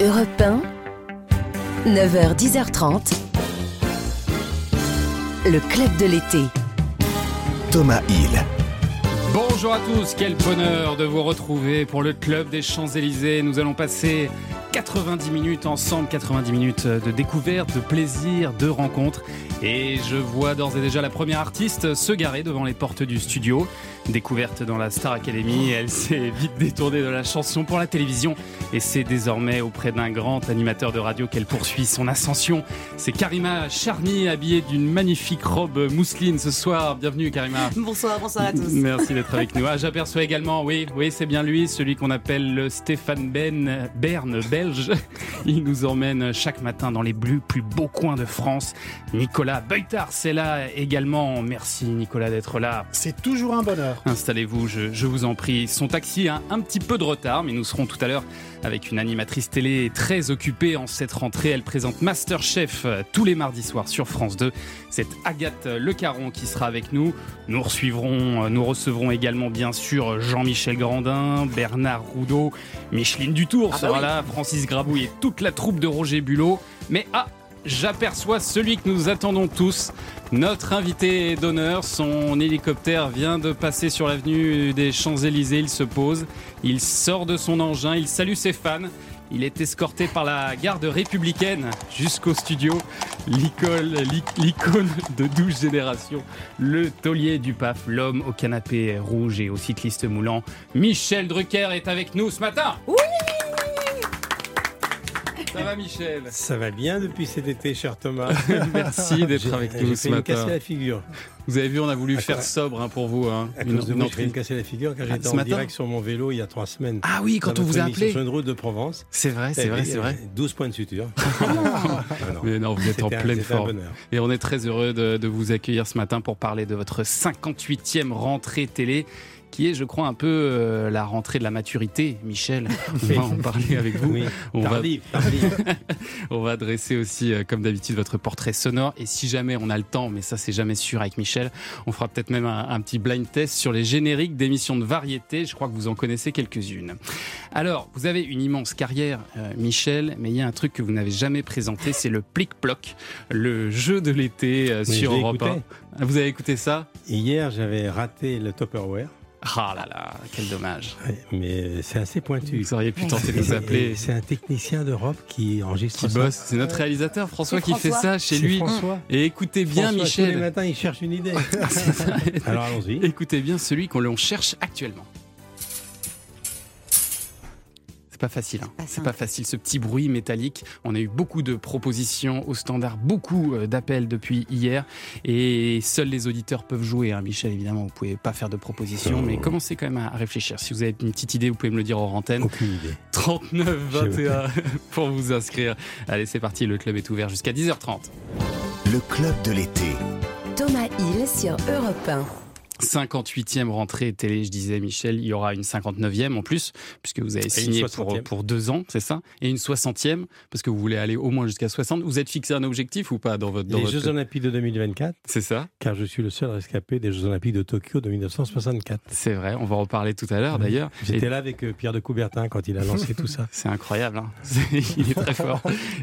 Europe 1, 9h-10h30, le club de l'été. Thomas Hill. Bonjour à tous, quel bonheur de vous retrouver pour le club des Champs-Élysées. Nous allons passer 90 minutes ensemble, 90 minutes de découverte, de plaisir, de rencontre. Et je vois d'ores et déjà la première artiste se garer devant les portes du studio. Découverte dans la Star Academy, elle s'est vite détournée de la chanson pour la télévision et c'est désormais auprès d'un grand animateur de radio qu'elle poursuit son ascension. C'est Karima Charny, habillée d'une magnifique robe mousseline ce soir. Bienvenue Karima. Bonsoir, bonsoir à tous. Merci d'être avec nous. Ah, J'aperçois également, oui, oui, c'est bien lui, celui qu'on appelle le Stéphane Ben Berne belge. Il nous emmène chaque matin dans les plus, plus beaux coins de France. Nicolas Beutard, c'est là également. Merci Nicolas d'être là. C'est toujours un bonheur. Installez-vous, je, je vous en prie. Son taxi a un petit peu de retard, mais nous serons tout à l'heure avec une animatrice télé très occupée en cette rentrée. Elle présente Masterchef euh, tous les mardis soirs sur France 2. C'est Agathe Le Caron qui sera avec nous. Nous recevrons, euh, nous recevrons également bien sûr Jean-Michel Grandin, Bernard Roudot, Micheline Dutour sera là, Francis Grabouille et toute la troupe de Roger Bulot. Mais ah, j'aperçois celui que nous attendons tous. Notre invité d'honneur, son hélicoptère vient de passer sur l'avenue des Champs-Élysées. Il se pose, il sort de son engin, il salue ses fans. Il est escorté par la garde républicaine jusqu'au studio. L'icône de 12 générations. Le taulier du PAF, l'homme au canapé rouge et au cycliste moulant. Michel Drucker est avec nous ce matin. Oui Ça va Michel Ça va bien depuis cet été, cher Thomas. Merci d'être avec nous ce matin. casser la figure. Vous avez vu, on a voulu À faire sobre hein, pour vous. Hein. À Une- cause de une moi, me casser la figure car Ah, j'étais ce en matin direct sur mon vélo il y a trois semaines. Ah oui, quand on vous a appelé. Sur une route de Provence. C'est vrai, c'est vrai, c'est vrai. 12 points de suture. Ah non. Mais non, vous êtes en pleine un forme. Et on est très heureux de, de vous accueillir ce matin pour parler de votre 58e rentrée télé qui est, je crois, un peu euh, la rentrée de la maturité, Michel. On va en parler avec vous. Oui, On va, tardive, on va dresser aussi, euh, comme d'habitude, votre portrait sonore. Et si jamais on a le temps, mais ça c'est jamais sûr avec Michel, on fera peut-être même un, un petit blind test sur les génériques d'émissions de variété. Je crois que vous en connaissez quelques-unes. Alors, vous avez une immense carrière, euh, Michel, mais il y a un truc que vous n'avez jamais présenté, c'est le plic-ploc, le jeu de l'été euh, sur Europe écouté. 1. Vous avez écouté ça? Hier, j'avais raté le Tupperware, Ah là là, quel dommage. Ouais, mais c'est assez pointu. Vous auriez pu tenter de nous appeler. C'est un technicien d'Europe qui enregistre Qui ça. bosse, c'est notre réalisateur François qui fait ça chez lui. François. Et écoutez bien François, Tous les Michel. matins, il cherche une idée. Alors allons-y. Écoutez bien celui qu'on l'on cherche actuellement. C'est pas facile, hein. pas c'est pas facile ce petit bruit métallique. On a eu beaucoup de propositions au standard, beaucoup euh, d'appels depuis hier, et seuls les auditeurs peuvent jouer. hein. Michel, évidemment, vous pouvez pas faire de propositions, mais commencez quand même à réfléchir. Si vous avez une petite idée, vous pouvez me le dire hors antenne. Aucune idée. 39 21 pour vous inscrire. Allez, c'est parti. Le club est ouvert jusqu'à 10h30. Le club de l'été. Thomas Hill sur Europe 1. 58e rentrée télé, je disais, Michel. Il y aura une 59e en plus, puisque vous avez signé pour, 60e. pour deux ans, c'est ça? Et une 60e, parce que vous voulez aller au moins jusqu'à 60. Vous êtes fixé un objectif ou pas dans votre. Dans Les votre... Jeux Olympiques de 2024, C'est ça car je suis le seul rescapé des Jeux Olympiques de Tokyo de 1964. C'est vrai, on va en reparler tout à l'heure d'ailleurs. J'étais Et là avec euh, Pierre de Coubertin quand il a lancé tout ça. C'est incroyable, hein il est très fort.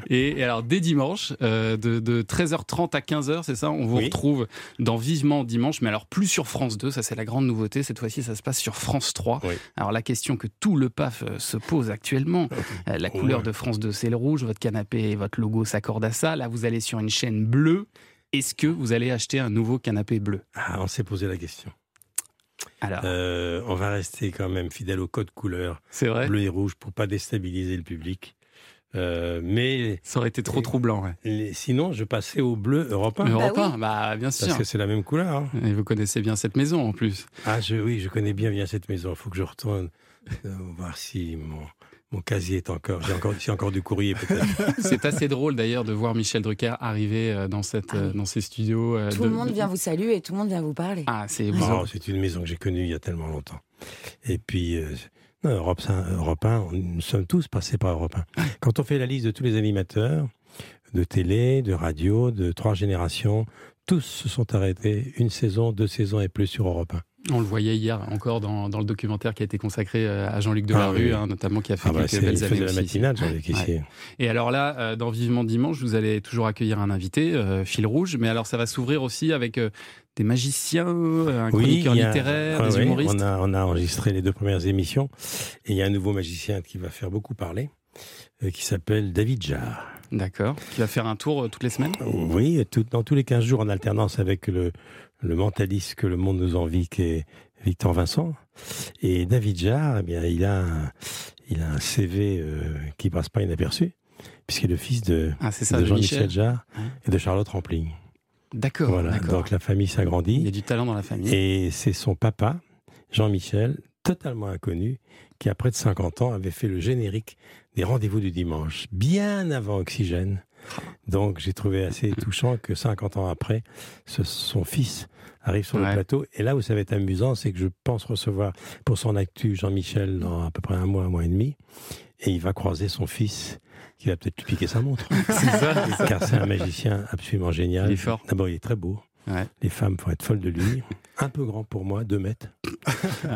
Et, et alors, dès dimanche, euh, de, de 13h30 à 15h, c'est ça? On vous Oui. retrouve dans Vivement Dimanche, mais alors plus sur France 2, ça c'est la grande nouveauté. Cette fois-ci, ça se passe sur France 3. Oui. Alors, la question que tout le PAF euh, se pose actuellement, euh, la Oh, couleur ouais. de France 2, c'est le rouge, votre canapé et votre logo s'accordent à ça. Là, vous allez sur une chaîne bleue. Est-ce que vous allez acheter un nouveau canapé bleu? Ah, on s'est posé la question. Alors, Euh, on va rester quand même fidèle au code couleur c'est vrai? Bleu et rouge pour pas déstabiliser le public. Euh, mais Ça aurait été trop troublant, ouais. les- sinon, je passais au bleu européen. Europe oui. 1, bah, bien sûr. Parce que c'est la même couleur. hein. Et vous connaissez bien cette maison en plus. Ah, je, oui, je connais bien bien cette maison. Il faut que je retourne euh, voir si mon, mon casier est encore. J'ai encore, du courrier peut-être. C'est assez drôle d'ailleurs de voir Michel Drucker arriver euh, dans, cette, Ah oui. euh, dans ces studios. euh, Tout de- le monde vient vous saluer et tout le monde vient vous parler. Ah, c'est Oh, bon. c'est une maison que j'ai connue il y a tellement longtemps. Et puis, euh, non, Europe, 5, Europe 1, on- nous sommes tous passés par Europe 1. Quand on fait la liste de tous les animateurs de télé, de radio, de trois générations, tous se sont arrêtés une saison, deux saisons et plus sur Europe 1. On le voyait hier encore dans, dans le documentaire qui a été consacré euh, à Jean-Luc Delarue, Ah oui. hein, notamment qui a fait Ah bah, quelques belles années faisait la matinale, Jean-Luc, ici. Ouais. Et alors là, euh, dans Vivement Dimanche, vous allez toujours accueillir un invité, euh, Fil Rouge, mais alors ça va s'ouvrir aussi avec euh, des magiciens, un chroniqueur y a- littéraire, ah des oui, humoristes. On a, on a enregistré les deux premières émissions et il y a un nouveau magicien qui va faire beaucoup parler, qui s'appelle David Jarre. D'accord. Qui va faire un tour toutes les semaines? Oui, tout- dans tous les 15 jours en alternance avec le, le mentaliste que le monde nous envie, qui est Victor Vincent. Et David Jarre, eh bien, il a un, il a un CV euh, qui passe pas inaperçu, puisqu'il est le fils de, Ah, ça, de Jean-Michel Michel. Jarre et de Charlotte Rampling. D'accord. Voilà, donc la famille Il y s'agrandit. a du talent dans la famille. Et c'est son papa, Jean-Michel, totalement inconnu, qui à près de 50 ans avait fait le générique des rendez-vous du dimanche, bien avant Oxygène. Donc j'ai trouvé assez touchant que 50 ans après, ce- son fils arrive sur Ouais. le plateau. Et là où ça va être amusant, c'est que je pense recevoir pour son actu Jean-Michel dans à peu près un mois, un mois et demi. Et il va croiser son fils qui va peut-être lui piquer sa montre. c'est ça, c'est ça. car c'est un magicien absolument génial. Il est fort. D'abord, il est très beau. Ouais. Les femmes vont être folles de lui. Un peu grand pour moi, 2 mètres.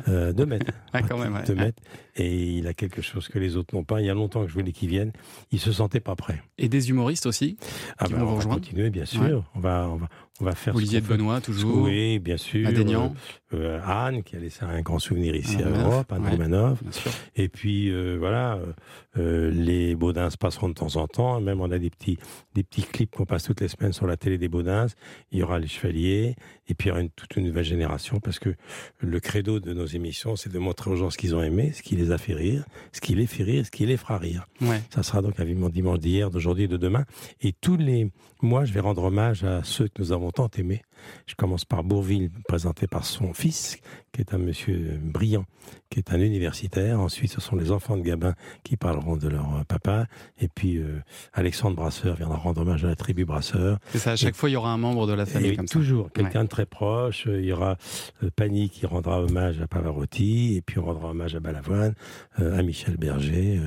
Euh, 2 mètres. Ah, quand même, ouais. 2 mètres. Et il a quelque chose que les autres n'ont pas. Il y a longtemps que je voulais qu'il vienne. Il se sentait pas prêt. Et des humoristes aussi Ah Qui ben, vont on va rejoindre continuer, bien sûr. Ouais. On, va, on, va, on va faire ce Olivier de. Benoît, toujours. Oui, bien sûr. Adénian. Euh, euh, Anne, qui a laissé un grand souvenir ici à Europe, Anne ouais. Sûr. Et puis euh, voilà, euh, euh, les Baudins se passeront de temps en temps. Même on a des petits, des petits clips qu'on passe toutes les semaines sur la télé des Baudins. Il y aura les Chevaliers. Et puis il y aura une, toute une nouvelle génération parce que le credo de nos émissions, c'est de montrer aux gens ce qu'ils ont aimé, ce qui les a fait rire, ce qui les fait rire, ce qui les fera rire. Ouais. Ça sera donc un vivement dimanche d'hier, d'aujourd'hui et de demain. Et tous les mois, je vais rendre hommage à ceux que nous avons tant aimés. Je commence par Bourville, présenté par son fils, qui est un monsieur brillant, qui est un universitaire. Ensuite, ce sont les enfants de Gabin qui parleront de leur papa. Et puis, euh, Alexandre Brasseur viendra rendre hommage à la tribu Brasseur. C'est ça, à chaque fois, il y aura un membre de la famille Et comme toujours quelqu'un de très proche. Euh, Il y aura euh, Pani qui rendra hommage à Pavarotti, et puis on rendra hommage à Balavoine, euh, à Michel Berger,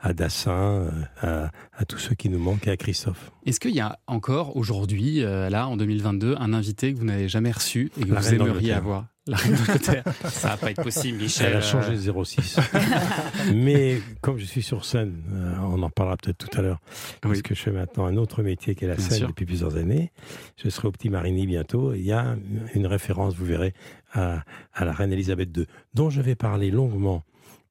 à Dassin, à, à tous ceux qui nous manquent, et à Christophe. Est-ce qu'il y a encore aujourd'hui, euh, là, en 2022, un invité que vous n'avez jamais reçu et que La vous aimeriez avoir? La reine d'Angleterre. ça va pas être possible, Michel. Elle a changé de 06. Mais comme je suis sur scène, euh, on en parlera peut-être tout à l'heure, parce Oui. que je fais maintenant un autre métier qui est la Bien scène sûr. depuis plusieurs années. Je serai au Petit Marigny bientôt. Il y a une référence, vous verrez, à, à la reine Elisabeth II, dont je vais parler longuement.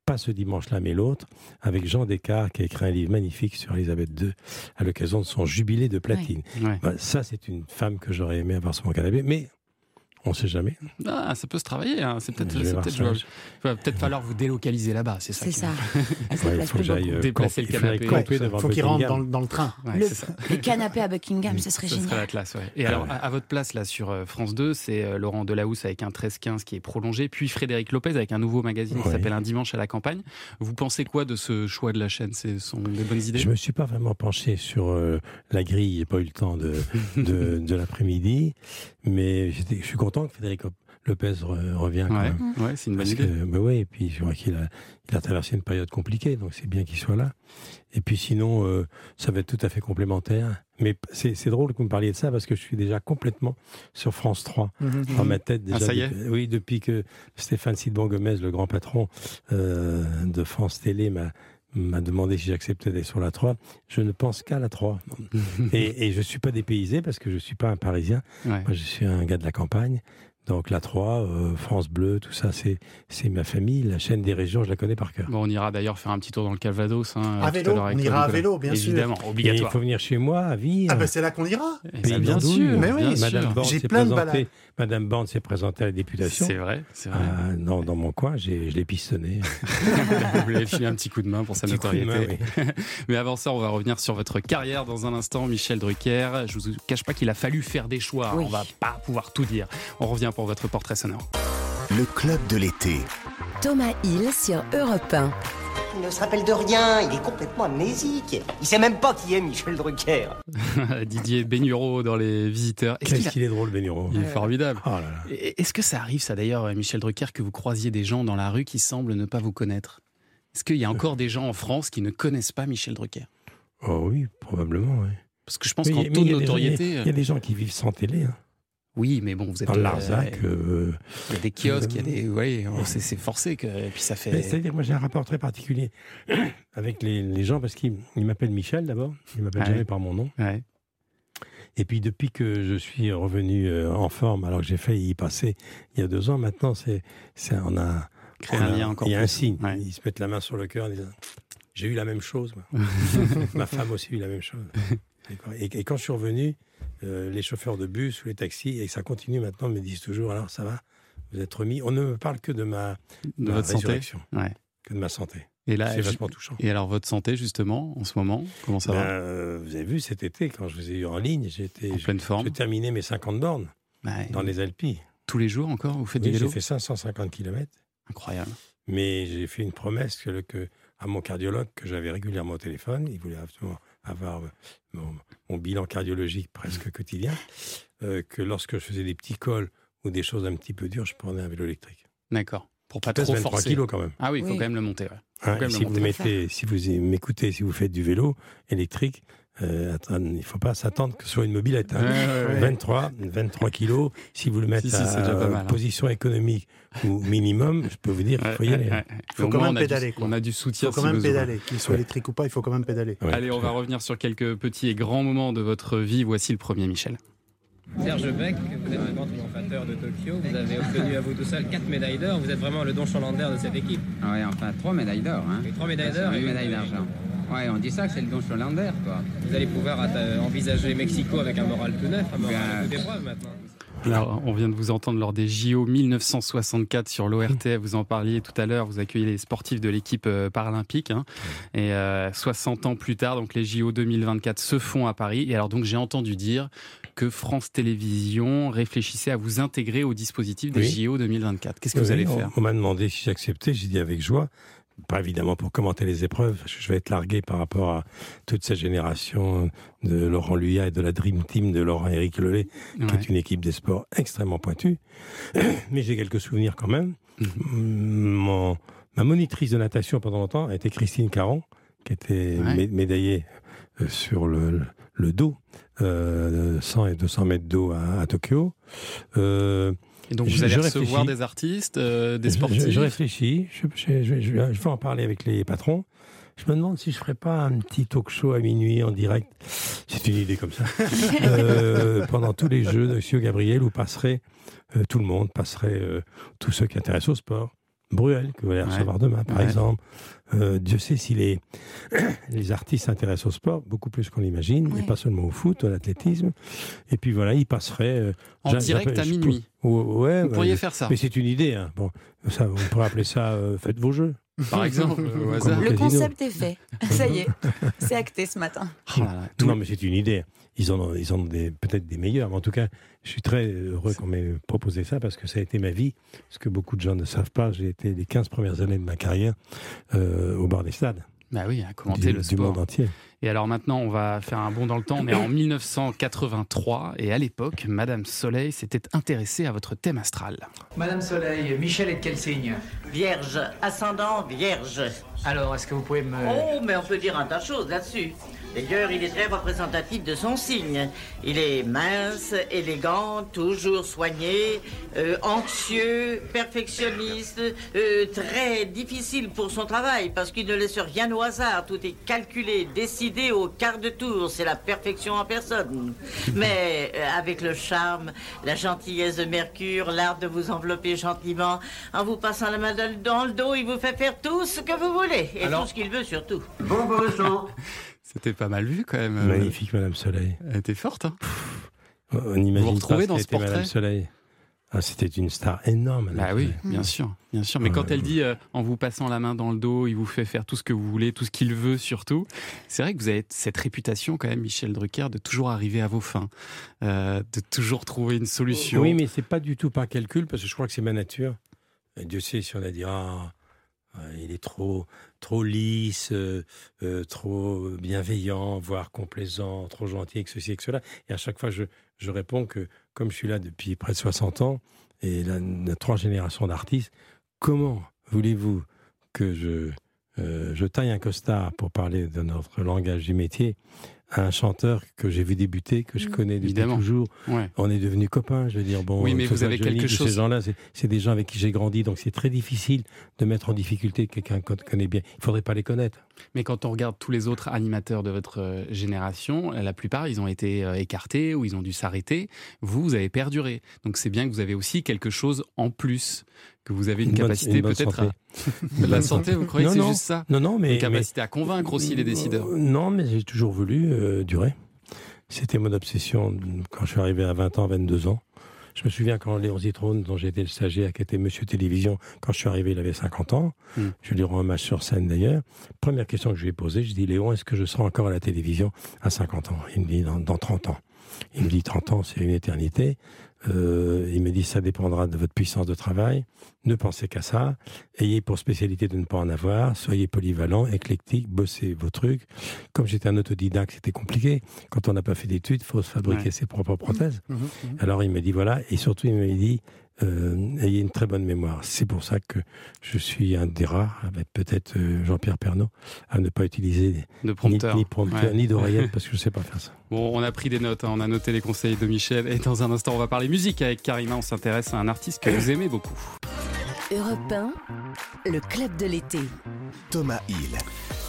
Pas ce dimanche-là, mais l'autre, avec Jean Descartes, qui a écrit un livre magnifique sur Elisabeth II, à l'occasion de son jubilé de platine. Ouais. Bah, ça, c'est une femme que j'aurais aimé avoir sur mon canapé, mais on ne sait jamais. Ah, ça peut se travailler. hein. C'est peut-être peut-être ça. jouable. Il va peut-être falloir vous délocaliser là-bas. C'est ça. C'est ça. Ouais, il faut que j'aille euh, Déplacer camp- le il canapé. devant Faut qu'il rentre Buckingham. dans, le- dans le train. Ouais, Le, ça. canapé à Buckingham, ce serait Ce serait génial. la classe, ouais. Et alors, ouais. à, à votre place, là, sur euh, France 2, c'est euh, Laurent Delahousse avec un 13-15 qui est prolongé, puis Frédéric Lopez avec un nouveau magazine qui s'appelle Un dimanche à la campagne. Vous pensez quoi de ce choix de la chaîne? Ce sont des bonnes idées? Je me suis pas vraiment penché sur euh, la grille, j'ai pas eu le temps de, de, de l'après-midi, mais je suis content que Frédéric Lopez re- revient quand Ouais, même. ouais c'est une bonne idée. que, bah ouais, et puis je vois qu'il a, il a traversé une période compliquée, donc c'est bien qu'il soit là. Et puis sinon, euh, ça va être tout à fait complémentaire. Mais c'est drôle que vous me parliez de ça parce que je suis déjà complètement sur France 3 dans ma tête déjà. Ah, ça y est depuis- Oui, depuis que Stéphane Sidbon Gomez, le grand patron euh, de France Télé, m'a m'a demandé si j'acceptais d'être sur la 3. Je ne pense qu'à la 3. et, et je suis pas dépaysé parce que je suis pas un Parisien. Ouais. Moi, je suis un gars de la campagne. Donc la 3, euh, France Bleu, tout ça, c'est c'est ma famille. La chaîne des régions, je la connais par cœur. Bon, on ira d'ailleurs faire un petit tour dans le Calvados. hein, À vélo, on ira à vélo, bien sûr. Évidemment, il faut venir chez moi à Vire. Ah ben c'est là qu'on ira. Bien sûr, Mais oui. Madame J'ai s'est plein de présentée- balades. Madame Borne s'est présentée à la députation. C'est vrai, c'est vrai. Ah, non, dans mon coin, j'ai- je l'ai pistonné. Vous lui avez filé un petit coup de main pour sa notoriété. main, oui. Mais avant ça, on va revenir sur votre carrière dans un instant, Michel Drucker. Je vous cache pas qu'il a fallu faire des choix. Oui. On va pas pouvoir tout dire. On revient pour votre portrait sonore. Le club de l'été. Thomas Hill sur Europe 1. Il ne se rappelle de rien, il est complètement amnésique. Il sait même pas qui est Michel Drucker. Didier Bénureau dans les visiteurs. Qu'il Qu'est-ce a- qu'il est drôle, Bénureau. Il est formidable. Oh Est-ce que ça arrive, ça d'ailleurs, Michel Drucker, que vous croisiez des gens dans la rue qui semblent ne pas vous connaître? Est-ce qu'il y a encore des gens en France qui ne connaissent pas Michel Drucker? Oh oui, probablement, oui. Parce que je pense qu'en taux de y notoriété. Il y a des gens qui vivent sans télé. hein. Oui, mais bon, vous êtes Dans euh, Larzac. euh, Il y a des kiosques, il y a des. Oui, c'est forcé que. Et puis ça fait. C'est-à-dire, moi, j'ai un rapport très particulier avec les, les gens parce qu'ils ils m'appellent Michel d'abord. Ils m'appellent Ah jamais par mon nom. Ouais. Et puis, depuis que je suis revenu euh, en forme, alors que j'ai failli y passer il y a deux ans, maintenant, c'est, c'est on a. On un lien encore Il y a un signe. Ouais. Ils se mettent la main sur le cœur en disant J'ai eu la même chose. Ma femme aussi a eu la même chose. Et, et quand je suis revenu, euh, les chauffeurs de bus ou les taxis, et ça continue maintenant, me disent toujours Alors, ça va Vous êtes remis On ne me parle que de ma, De ma votre santé. Ouais. que de ma santé. Et là, c'est vachement touchant. Et alors votre santé justement en ce moment, comment ça Ben, va euh, vous avez vu cet été, quand je vous ai eu en ligne, j'ai été- En pleine forme. j'ai terminé mes 50 bornes Ouais. dans les Alpes. Tous les jours encore, vous faites Oui, du j'ai vélo fait 550 km. Incroyable. Mais j'ai fait une promesse que, le- que- à mon cardiologue que j'avais régulièrement au téléphone. Il voulait absolument avoir euh, mon, mon bilan cardiologique presque quotidien. euh, que lorsque je faisais des petits cols ou des choses un petit peu dures, je prenais un vélo électrique. D'accord. Pour pas trop 23 forcer. kilos quand même. Ah oui, il faut Oui. quand même le monter. ouais. Hein, quand même si le vous monter. mettez, si vous m'écoutez, si vous faites du vélo électrique, euh, attends, il ne faut pas s'attendre que ce soit une mobilette. hein. Ouais, ouais, ouais. 23, 23 kilos, si vous le mettez Si, si, c'est à mal, hein. position économique ou minimum, je peux vous dire qu'il faut y aller. ouais, hein. faut Au quand même pédaler, quoi. On a du Il soutien. faut quand si même pédaler. Qu'il soit électrique ou pas, il faut quand même pédaler. Ouais, Allez, on va revenir sur quelques petits et grands moments de votre vie. Voici le premier, Michel. Serge Beck, vous êtes grand triomphateur de Tokyo, vous avez obtenu à vous tout seul 4 médailles d'or, vous êtes vraiment le don Cholander de cette équipe. Ah ouais, enfin, trois médailles d'or. Hein. Et trois médailles d'or et une médaille d'argent. Ouais, on dit ça que c'est le don Cholander, quoi. Vous allez pouvoir euh, envisager Mexico avec un moral tout neuf, un moral Ben, de toute épreuve maintenant. Alors, on vient de vous entendre lors des JO 1964 sur l'ORTF. Vous en parliez tout à l'heure. Vous accueillez les sportifs de l'équipe euh, paralympique. hein. Et euh, 60 ans plus tard, donc les JO 2024 se font à Paris. Et alors, donc, j'ai entendu dire que France Télévisions réfléchissait à vous intégrer au dispositif des Oui. JO 2024. Qu'est-ce que vous allez on- faire? On m'a demandé si j'acceptais, j'ai dit avec joie. Pas évidemment pour commenter les épreuves, je vais être largué par rapport à toute cette génération de Laurent Luyat et de la Dream Team de Laurent-Éric Lelay, qui est une équipe des sports extrêmement pointue. Mais j'ai quelques souvenirs quand même. Mhm. Mon- ma monitrice de natation pendant longtemps a été Christine Caron, qui était Ouais. médaillée euh, sur le, le dos, euh, 100 et 200 mètres d'eau à, à Tokyo. Euh, Et donc, vous allez je recevoir des artistes, euh, des sportifs Je, je réfléchis, je, je- vais en parler avec les patrons. Je me demande si je ferais pas un petit talk show à minuit en direct. C'est une idée comme ça. Euh, pendant tous les jeux de Monsieur Gabriel, où passerait euh, tout le monde, passerait tous ceux qui intéressent au sport. Bruel, que vous allez Ouais. recevoir demain, par Ouais. exemple. Euh, Dieu sait si les, les artistes s'intéressent au sport, beaucoup plus qu'on l'imagine, Ouais. et pas seulement au foot, à l'athlétisme. Et puis voilà, ils passeraient. euh, En direct à minuit. Ouais, ouais, Vous pourriez faire ça, mais c'est une idée. Hein. Bon, ça, on pourrait appeler ça euh, Faites vos jeux. Par exemple, au hasard. Comme Le concept est fait. Ça y est, c'est acté ce matin. Oh Non, mais c'est une idée. Ils en ont, ils en ont des- peut-être des meilleurs. Mais en tout cas, je suis très heureux qu'on m'ait proposé ça parce que ça a été ma vie. Ce que beaucoup de gens ne savent pas, j'ai été les 15 premières années de ma carrière euh, au bord des stades. Bah oui, à commenter du, le du sport. monde entier. Et alors maintenant, on va faire un bond dans le temps. On est en 1983 et à l'époque, Madame Soleil s'était intéressée à votre thème astral. Madame Soleil, Michel est de quel signe Vierge, ascendant vierge. Alors, est-ce que vous pouvez me... Oh, mais on peut dire un tas de choses là-dessus. D'ailleurs, il est très représentatif de son signe. Il est mince, élégant, toujours soigné, euh, anxieux, perfectionniste, euh, très difficile pour son travail parce qu'il ne laisse rien au hasard. Tout est calculé, décidé au quart de tour. C'est la perfection en personne. Mais euh, avec le charme, la gentillesse de Mercure, l'art de vous envelopper gentiment, en vous passant la main dans le- dos, il vous fait faire tout ce que vous voulez. Et Alors- tout ce qu'il veut surtout. C'était pas mal vu quand même. Magnifique, Madame Soleil. Elle était forte. hein. On imagine Vous retrouvez pas dans ce portrait Madame Soleil. Ah, C'était une star énorme. Madame Bah oui, Soleil. bien sûr, bien sûr. Mais Ouais. quand elle dit euh, en vous passant la main dans le dos, il vous fait faire tout ce que vous voulez, tout ce qu'il veut surtout. C'est vrai que vous avez cette réputation quand même, Michel Drucker, de toujours arriver à vos fins, euh, de toujours trouver une solution. Oui, mais c'est pas du tout par calcul, parce que je crois que c'est ma nature. Et Dieu sait si on a dit ah, euh, il est trop, trop lisse, euh, euh, trop bienveillant, voire complaisant, trop gentil, que ceci et que cela. Et à chaque fois, je, réponds que comme je suis là depuis près de 60 ans et la trois générations d'artistes, comment voulez-vous que je, euh, je taille un costard pour parler de notre langage du métier un chanteur que j'ai vu débuter, que je Mm. connais depuis Évidemment. toujours. Ouais. On est devenus copains, je veux dire. Bon, Oui, mais que ce vous avez Johnny quelque chose- Ces gens-là, c'est- c'est des gens avec qui j'ai grandi, donc c'est très difficile de mettre en difficulté quelqu'un qu'on connaît bien. Il faudrait pas les connaître. Mais quand on regarde tous les autres animateurs de votre euh, génération, la plupart, ils ont été euh, écartés ou ils ont dû s'arrêter. Vous, vous avez perduré. Donc c'est bien que vous avez aussi quelque chose en plus, que vous avez une, capacité peut-être à... la santé, vous croyez Non, que c'est juste ça? Non, non, mais. Une capacité à convaincre aussi les décideurs. Euh, Non, mais j'ai toujours voulu euh, durer. C'était mon obsession quand je suis arrivé à 20 ans, 22 ans. Je me souviens quand Léon Zitrone, dont j'étais le stagiaire, qui était Monsieur Télévision, quand je suis arrivé, il avait 50 ans. Mm. Je lui rends hommage sur scène d'ailleurs. Première question que je lui ai posée, je dis Léon, est-ce que je serai encore à la télévision à 50 ans? Il me dit dans, dans 30 ans. Il me dit 30 ans, c'est une éternité. Euh, il me dit ça dépendra de votre puissance de travail. Ne pensez qu'à ça. Ayez pour spécialité de ne pas en avoir. Soyez polyvalent, éclectique, bossez vos trucs. Comme j'étais un autodidacte, c'était compliqué. Quand on n'a pas fait d'études, il faut se fabriquer Ouais. ses propres prothèses. Mhm, mhm. Alors il me dit voilà, et surtout il me dit ayez une très bonne mémoire. C'est pour ça que je suis un des rares, avec peut-être euh, Jean-Pierre Pernaud, à ne pas utiliser De ni, prompteur. ni prompteur, Ouais. ni d'oreillette parce que je ne sais pas faire ça. Bon, on a pris des notes, hein, on a noté les conseils de Michel. Et dans un instant, on va parler musique avec Karima. On s'intéresse à un artiste que vous aimez beaucoup. Europe 1, le club de l'été. Thomas Hill.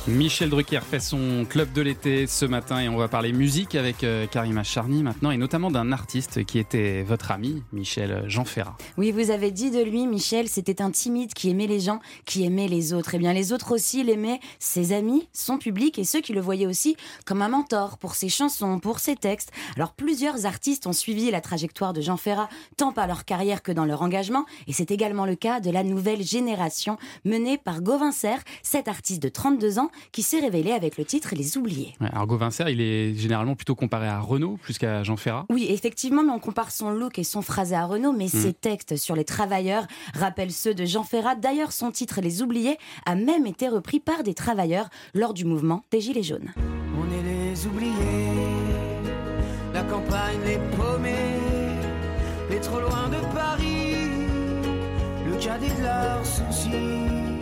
Michel Drucker fait son club de l'été ce matin et on va parler musique avec euh, Karima Charny maintenant et notamment d'un artiste qui était votre ami, Michel Jean Ferrat. Oui, vous avez dit de lui, Michel, c'était un timide qui aimait les gens, qui aimait les autres. Eh bien, les autres aussi l'aimaient, ses amis, son public et ceux qui le voyaient aussi comme un mentor pour ses chansons, pour ses textes. Alors, plusieurs artistes ont suivi la trajectoire de Jean Ferrat, tant par leur carrière que dans leur engagement. Et c'est également le cas de la nouvelle génération menée par Gauvin Serre, cet artiste de 32 ans qui s'est révélé avec le titre Les Oubliés. Ouais, alors Gauvin Serre, il est généralement plutôt comparé à Renaud plus qu'à Jean Ferrat. Oui, effectivement, mais on compare son look et son phrasé à Renault, mais ses textes sur les travailleurs rappellent ceux de Jean Ferrat. D'ailleurs, son titre Les Oubliés a même été repris par des travailleurs lors du mouvement des Gilets jaunes. On est les oubliés, la campagne les paumés, les trop loin de Paris, cadet de leurs soucis.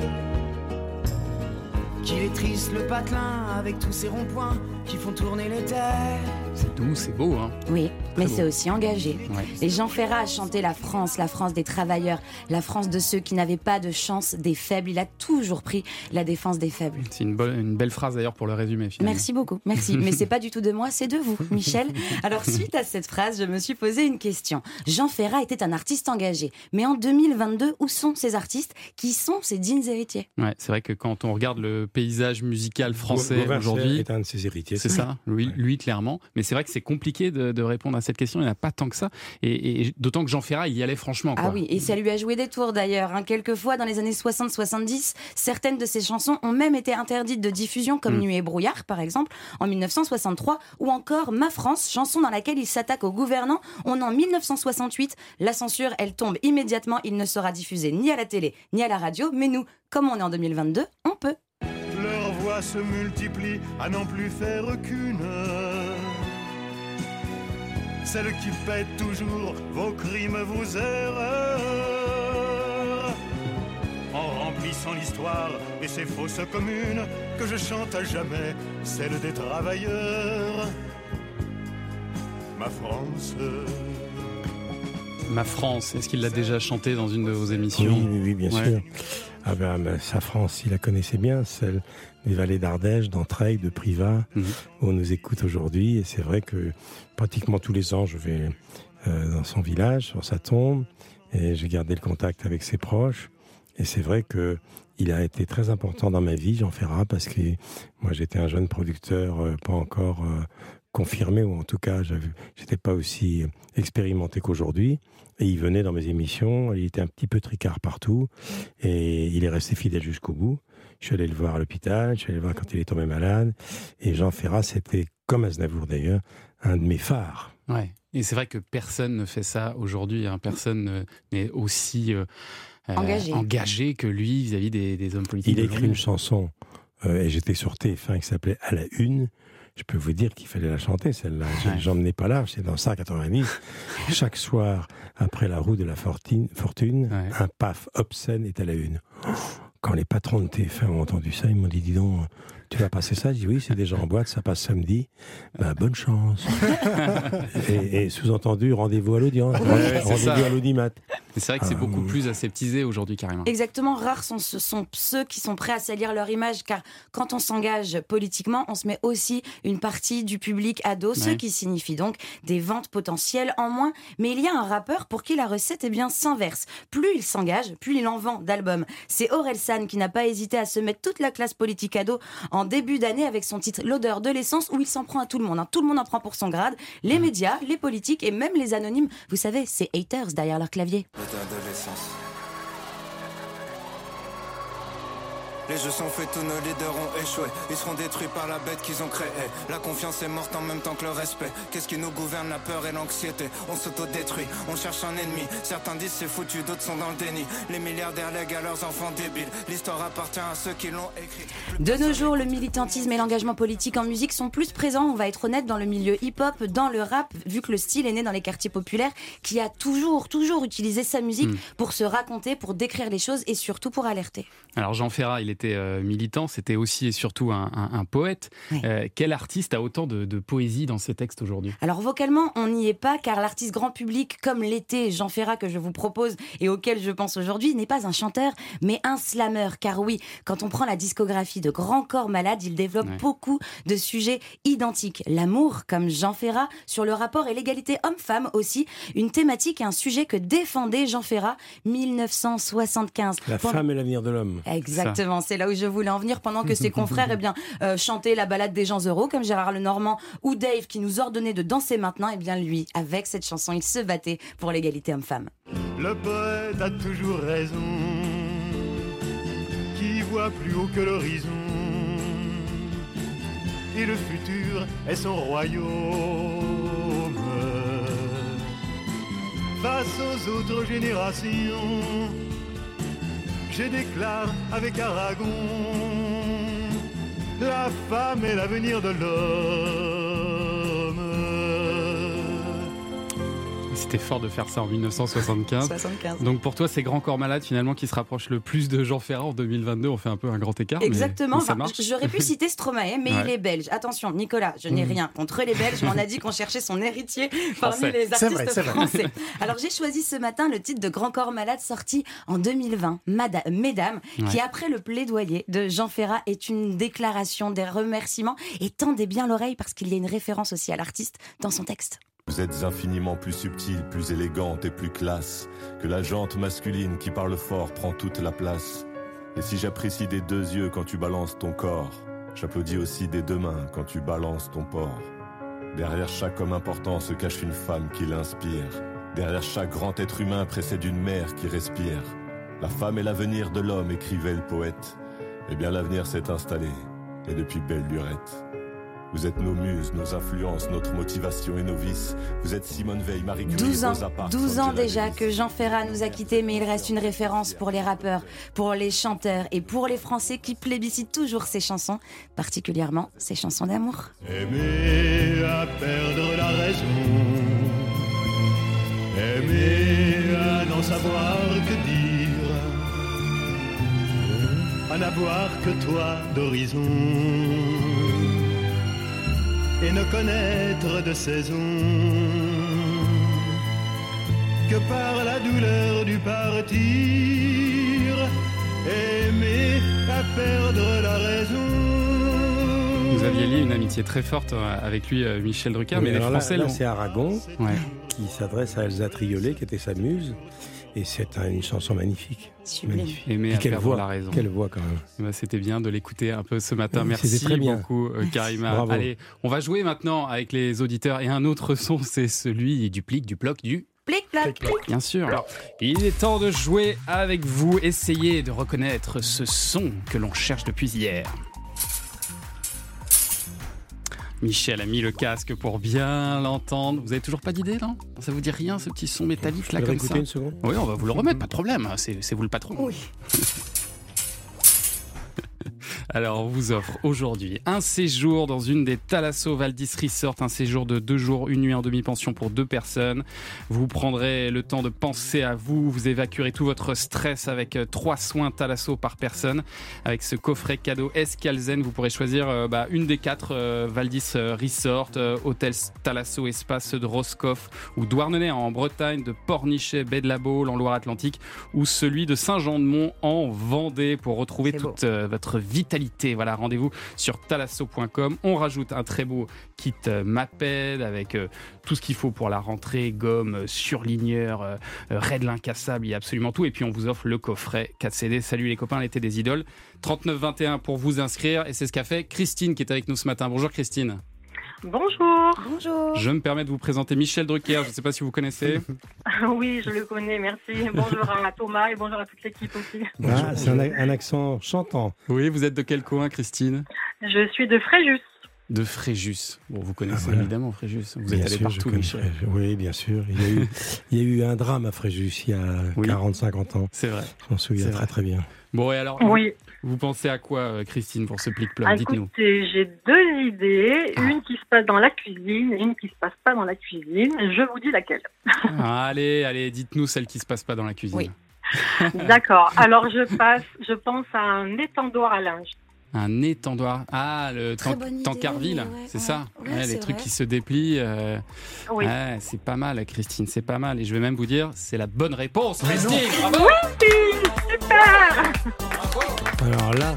Qu'il est triste le patelin avec tous ces ronds-points qui font tourner les têtes. C'est doux, c'est beau. Hein Oui, mais c'est aussi engagé. Ouais. Et Jean Ferrat a chanté la France, la France des travailleurs, la France de ceux qui n'avaient pas de chance, des faibles. Il a toujours pris la défense des faibles. C'est une, belle phrase d'ailleurs pour le résumé. Finalement. Merci beaucoup, merci. Mais c'est pas du tout de moi, c'est de vous, Michel. Alors, suite à cette phrase, je me suis posé une question. Jean Ferrat était un artiste engagé. Mais en 2022, où sont ces artistes Qui sont ces dignes héritiers? Ouais, c'est vrai que quand on regarde le paysage musical français aujourd'hui, est un de ses héritiers. C'est ça, lui, lui clairement. Mais c'est vrai que c'est compliqué de, de répondre à cette question. Il n'y en a pas tant que ça. Et, et d'autant que Jean Ferrat, il y allait franchement. Ah oui, et ça lui a joué des tours d'ailleurs. hein. Quelquefois, dans les années 60-70, certaines de ses chansons ont même été interdites de diffusion, comme Mm. Nuit et brouillard, par exemple, en 1963, ou encore Ma France, chanson dans laquelle il s'attaque aux gouvernants. On est en 1968. La censure, elle tombe immédiatement. Il ne sera diffusé ni à la télé, ni à la radio. Mais nous, comme on est en 2022, on peut. Leurs voix se multiplient à n'en plus faire qu'une. Celle qui pète toujours vos crimes, vos erreurs. En remplissant l'histoire et ses fausses communes, que je chante à jamais celle des travailleurs. Ma France. Ma France, est-ce qu'il l'a déjà chanté dans une de vos émissions Oui, oui, oui, bien Ouais. sûr. Ah ben, ben, sa France, il la connaissait bien, celle des vallées d'Ardèche, d'Entrailles, de Privas, Mhm. où on nous écoute aujourd'hui. Et c'est vrai que pratiquement tous les ans, je vais euh, dans son village, sur sa tombe, et j'ai gardé le contact avec ses proches. Et c'est vrai que il a été très important dans ma vie, Jean Ferrat, parce que moi j'étais un jeune producteur, euh, pas encore euh, confirmé, ou en tout cas, j'avais- j'étais pas aussi expérimenté qu'aujourd'hui. Et il venait dans mes émissions, il était un petit peu tricard partout, et il est resté fidèle jusqu'au bout. Je suis allé le voir à l'hôpital, je suis allé le voir quand il est tombé malade, et Jean Ferrat, c'était, comme Aznavour d'ailleurs, un de mes phares. Ouais. Et c'est vrai que personne ne fait ça aujourd'hui. hein. Personne ne- n'est aussi euh, euh, Engagé. engagé que lui vis-à-vis des, des hommes politiques. Il a écrit une chanson, euh, et j'étais sur TF1 qui s'appelait À la Une. Je peux vous dire qu'il fallait la chanter, celle-là. Ouais. J'emmenais pas large, c'est dans 190. Chaque soir, après la roue de la fortune, fortune Ouais. un paf obscène est à la une. quand les patrons de TF1 ont entendu ça, ils m'ont dit, dis donc, tu vas passer ça? Je dis oui, c'est déjà en boîte, ça passe samedi. Ben, bonne chance. et, et sous-entendu, rendez-vous à l'audience. Rendez-vous à l'audimat. C'est vrai que c'est Ah, beaucoup oui. plus aseptisé aujourd'hui, carrément. Exactement, rares sont, ce sont ceux qui sont prêts à salir leur image, car quand on s'engage politiquement, on se met aussi une partie du public à dos, ce qui signifie donc des ventes potentielles en moins. Mais il y a un rappeur pour qui la recette eh bien s'inverse. Plus il s'engage, plus il en vend d'albums. C'est Orelsan qui n'a pas hésité à se mettre toute la classe politique à dos en début d'année avec son titre L'odeur de l'essence, où il s'en prend à tout le monde. hein. Tout le monde en prend pour son grade, les médias, les politiques et même les anonymes. Vous savez, c'est haters derrière leur clavier. L'odeur de l'essence. Les jeux sont faits, tous nos leaders ont échoué. Ils seront détruits par la bête qu'ils ont créée. La confiance est morte en même temps que le respect. Qu'est-ce qui nous gouverne La peur et l'anxiété? On s'autodétruit, on cherche un ennemi. Certains disent c'est foutu, d'autres sont dans le déni. Les milliardaires lèguent à leurs enfants débiles. L'histoire appartient à ceux qui l'ont écrit. De nos jours, le militantisme et l'engagement politique en musique sont plus présents, on va être honnête, dans le milieu hip-hop, dans le rap, vu que le style est né dans les quartiers populaires, qui a toujours, toujours utilisé sa musique Mm. pour se raconter, pour décrire les choses et surtout pour alerter. Alors Jean Ferrat, il était euh, militant, c'était aussi et surtout un, un- un poète. Euh, quel artiste a autant de, de poésie dans ses textes aujourd'hui? Alors vocalement, on n'y est pas, car l'artiste grand public, comme l'était Jean Ferrat que je vous propose et auquel je pense aujourd'hui, n'est pas un chanteur, mais un slammer. Car oui, quand on prend la discographie de Grand Corps Malade, il développe Ouais. beaucoup de sujets identiques. L'amour, comme Jean Ferrat, sur le rapport et l'égalité homme-femme aussi, une thématique et un sujet que défendait Jean Ferrat 1975. La Pendant- femme est l'avenir de l'homme. Exactement, c'est là où je voulais en venir pendant que ses confrères eh bien, euh, chantaient la balade des gens heureux comme Gérard Lenormand ou Dave qui nous ordonnait de danser maintenant, et bien lui, avec cette chanson, il se battait pour l'égalité homme-femme. Le poète a toujours raison, qui voit plus haut que l'horizon? Et le futur est son royaume. Face aux autres générations, je déclare avec Aragon, la femme est l'avenir de l'homme. C'était fort de faire ça en 1975. 75. Donc pour toi, c'est Grand Corps Malade finalement qui se rapproche le plus de Jean Ferrat en 2022. On fait un peu un grand écart. Exactement. mais ça Enfin, marche. J'aurais pu citer Stromae, mais Ouais. il est belge. Attention, Nicolas, je n'ai Mhm. rien contre les Belges, mais on a dit qu'on cherchait son héritier parmi Français. les C'est artistes vrai, c'est vrai. français. Alors j'ai choisi ce matin le titre de Grand Corps Malade sorti en 2020, Mada- Mesdames, qui après le plaidoyer de Jean Ferrat est une déclaration, des remerciements et tendez bien l'oreille parce qu'il y a une référence aussi à l'artiste dans son texte. Vous êtes infiniment plus subtile, plus élégante et plus classe que la jante masculine qui parle fort prend toute la place. Et si j'apprécie des deux yeux quand tu balances ton corps, j'applaudis aussi des deux mains quand tu balances ton porc. Derrière chaque homme important se cache une femme qui l'inspire. Derrière chaque grand être humain précède une mère qui respire. La femme est l'avenir de l'homme, écrivait le poète. Eh bien l'avenir s'est installé, et depuis belle lurette. Vous êtes nos muses, nos influences, notre motivation et nos vices. Vous êtes Simone Veil, Marie Curie, 12 ans, Rosa Parks, 12 ans déjà que Jean Ferrat nous a quittés, mais il reste une référence pour les rappeurs, pour les chanteurs et pour les Français qui plébiscitent toujours ses chansons, particulièrement ses chansons d'amour. Aimer à perdre la raison. Aimer à n'en savoir que dire. À n'avoir que toi d'horizon. Et ne connaître de saison. Que par la douleur du partir. Aimer à perdre la raison. Vous aviez lié une amitié très forte euh, avec lui, euh, Michel Drucker, Oui, mais les là- Français là, c'est Aragon Ouais. qui s'adresse à Elsa Triolet, qui était sa muse. Et c'est un- une chanson magnifique. Magnifique. Aimer Et à quelle voix, la raison. quelle voix quand même. Eh ben, C'était bien de l'écouter un peu ce matin. Oui, Merci très bien. beaucoup, euh, Karima. Bravo. Allez, on va jouer maintenant avec les auditeurs. Et un autre son, c'est celui du plic, du bloc, du. Bien sûr. Alors, il est temps de jouer avec vous. Essayez de reconnaître ce son que l'on cherche depuis hier. Michel a mis le casque pour bien l'entendre. Vous avez toujours pas d'idée, non Ça vous dit rien, ce petit son métallique là comme ça? une seconde? Oui, on va vous le remettre, pas de problème. C'est c'est vous le patron. Oui. Alors, on vous offre aujourd'hui un séjour dans une des Thalasso Valdis Resort, un séjour de deux jours, une nuit en demi-pension pour deux personnes. Vous prendrez le temps de penser à vous, vous évacuerez tout votre stress avec euh, trois soins Thalasso par personne. Avec ce coffret cadeau Escalzen, vous pourrez choisir euh, bah, une des quatre euh, Valdis euh, Resort, euh, hôtel Thalasso Espace de Roscoff ou Douarnenez en Bretagne, de Pornichet, Baie de la Baule en Loire-Atlantique ou celui de Saint-Jean-de-Mont en Vendée pour retrouver toute votre vitalité. Voilà, rendez-vous sur thalasso.com. On rajoute un très beau kit euh, MAPED avec euh, tout ce qu'il faut pour la rentrée, gomme, euh, surligneur, euh, euh, règle incassable, il y a absolument tout. Et puis on vous offre le coffret 4 CD. Salut les copains, l'été des idoles. 3921 pour vous inscrire. Et c'est ce qu'a fait Christine qui est avec nous ce matin. Bonjour Christine. Bonjour. Bonjour. Je me permets de vous présenter Michel Drucker. Je ne sais pas si vous connaissez. Oui, je le connais, merci. Bonjour à Thomas et bonjour à toute l'équipe aussi. Ah, c'est un, un accent chantant. Oui, vous êtes de quel coin, Christine? Je suis de Fréjus. De Fréjus. Bon, vous connaissez Ah, voilà. évidemment Fréjus. Vous Bien êtes allé sûr, je partout, connais Michel. Fréjus. Oui, bien sûr. Il y a eu, il y a eu un drame à Fréjus il y a 40-50 ans. C'est vrai. Je m'en souviens très très bien. Bon, et alors, Oui. Vous, pensez à quoi, euh, Christine, pour ce plic-ploc Ah, Dites-nous. écoutez, j'ai deux idées, une qui se passe dans la cuisine et une qui se passe pas dans la cuisine. Je vous dis laquelle. Ah, allez, allez, dites-nous celle qui se passe pas dans la cuisine. D'accord. Alors je passe, je pense à un étendoir à linge. Un étendoir. Ah, le tancarville, ouais, c'est ouais. ça Ouais, Les trucs vrai. qui se déplient. euh, Oui. ouais, c'est pas mal, Christine, c'est pas mal. Et je vais même vous dire, c'est la bonne réponse, Christine bravo Super Alors là,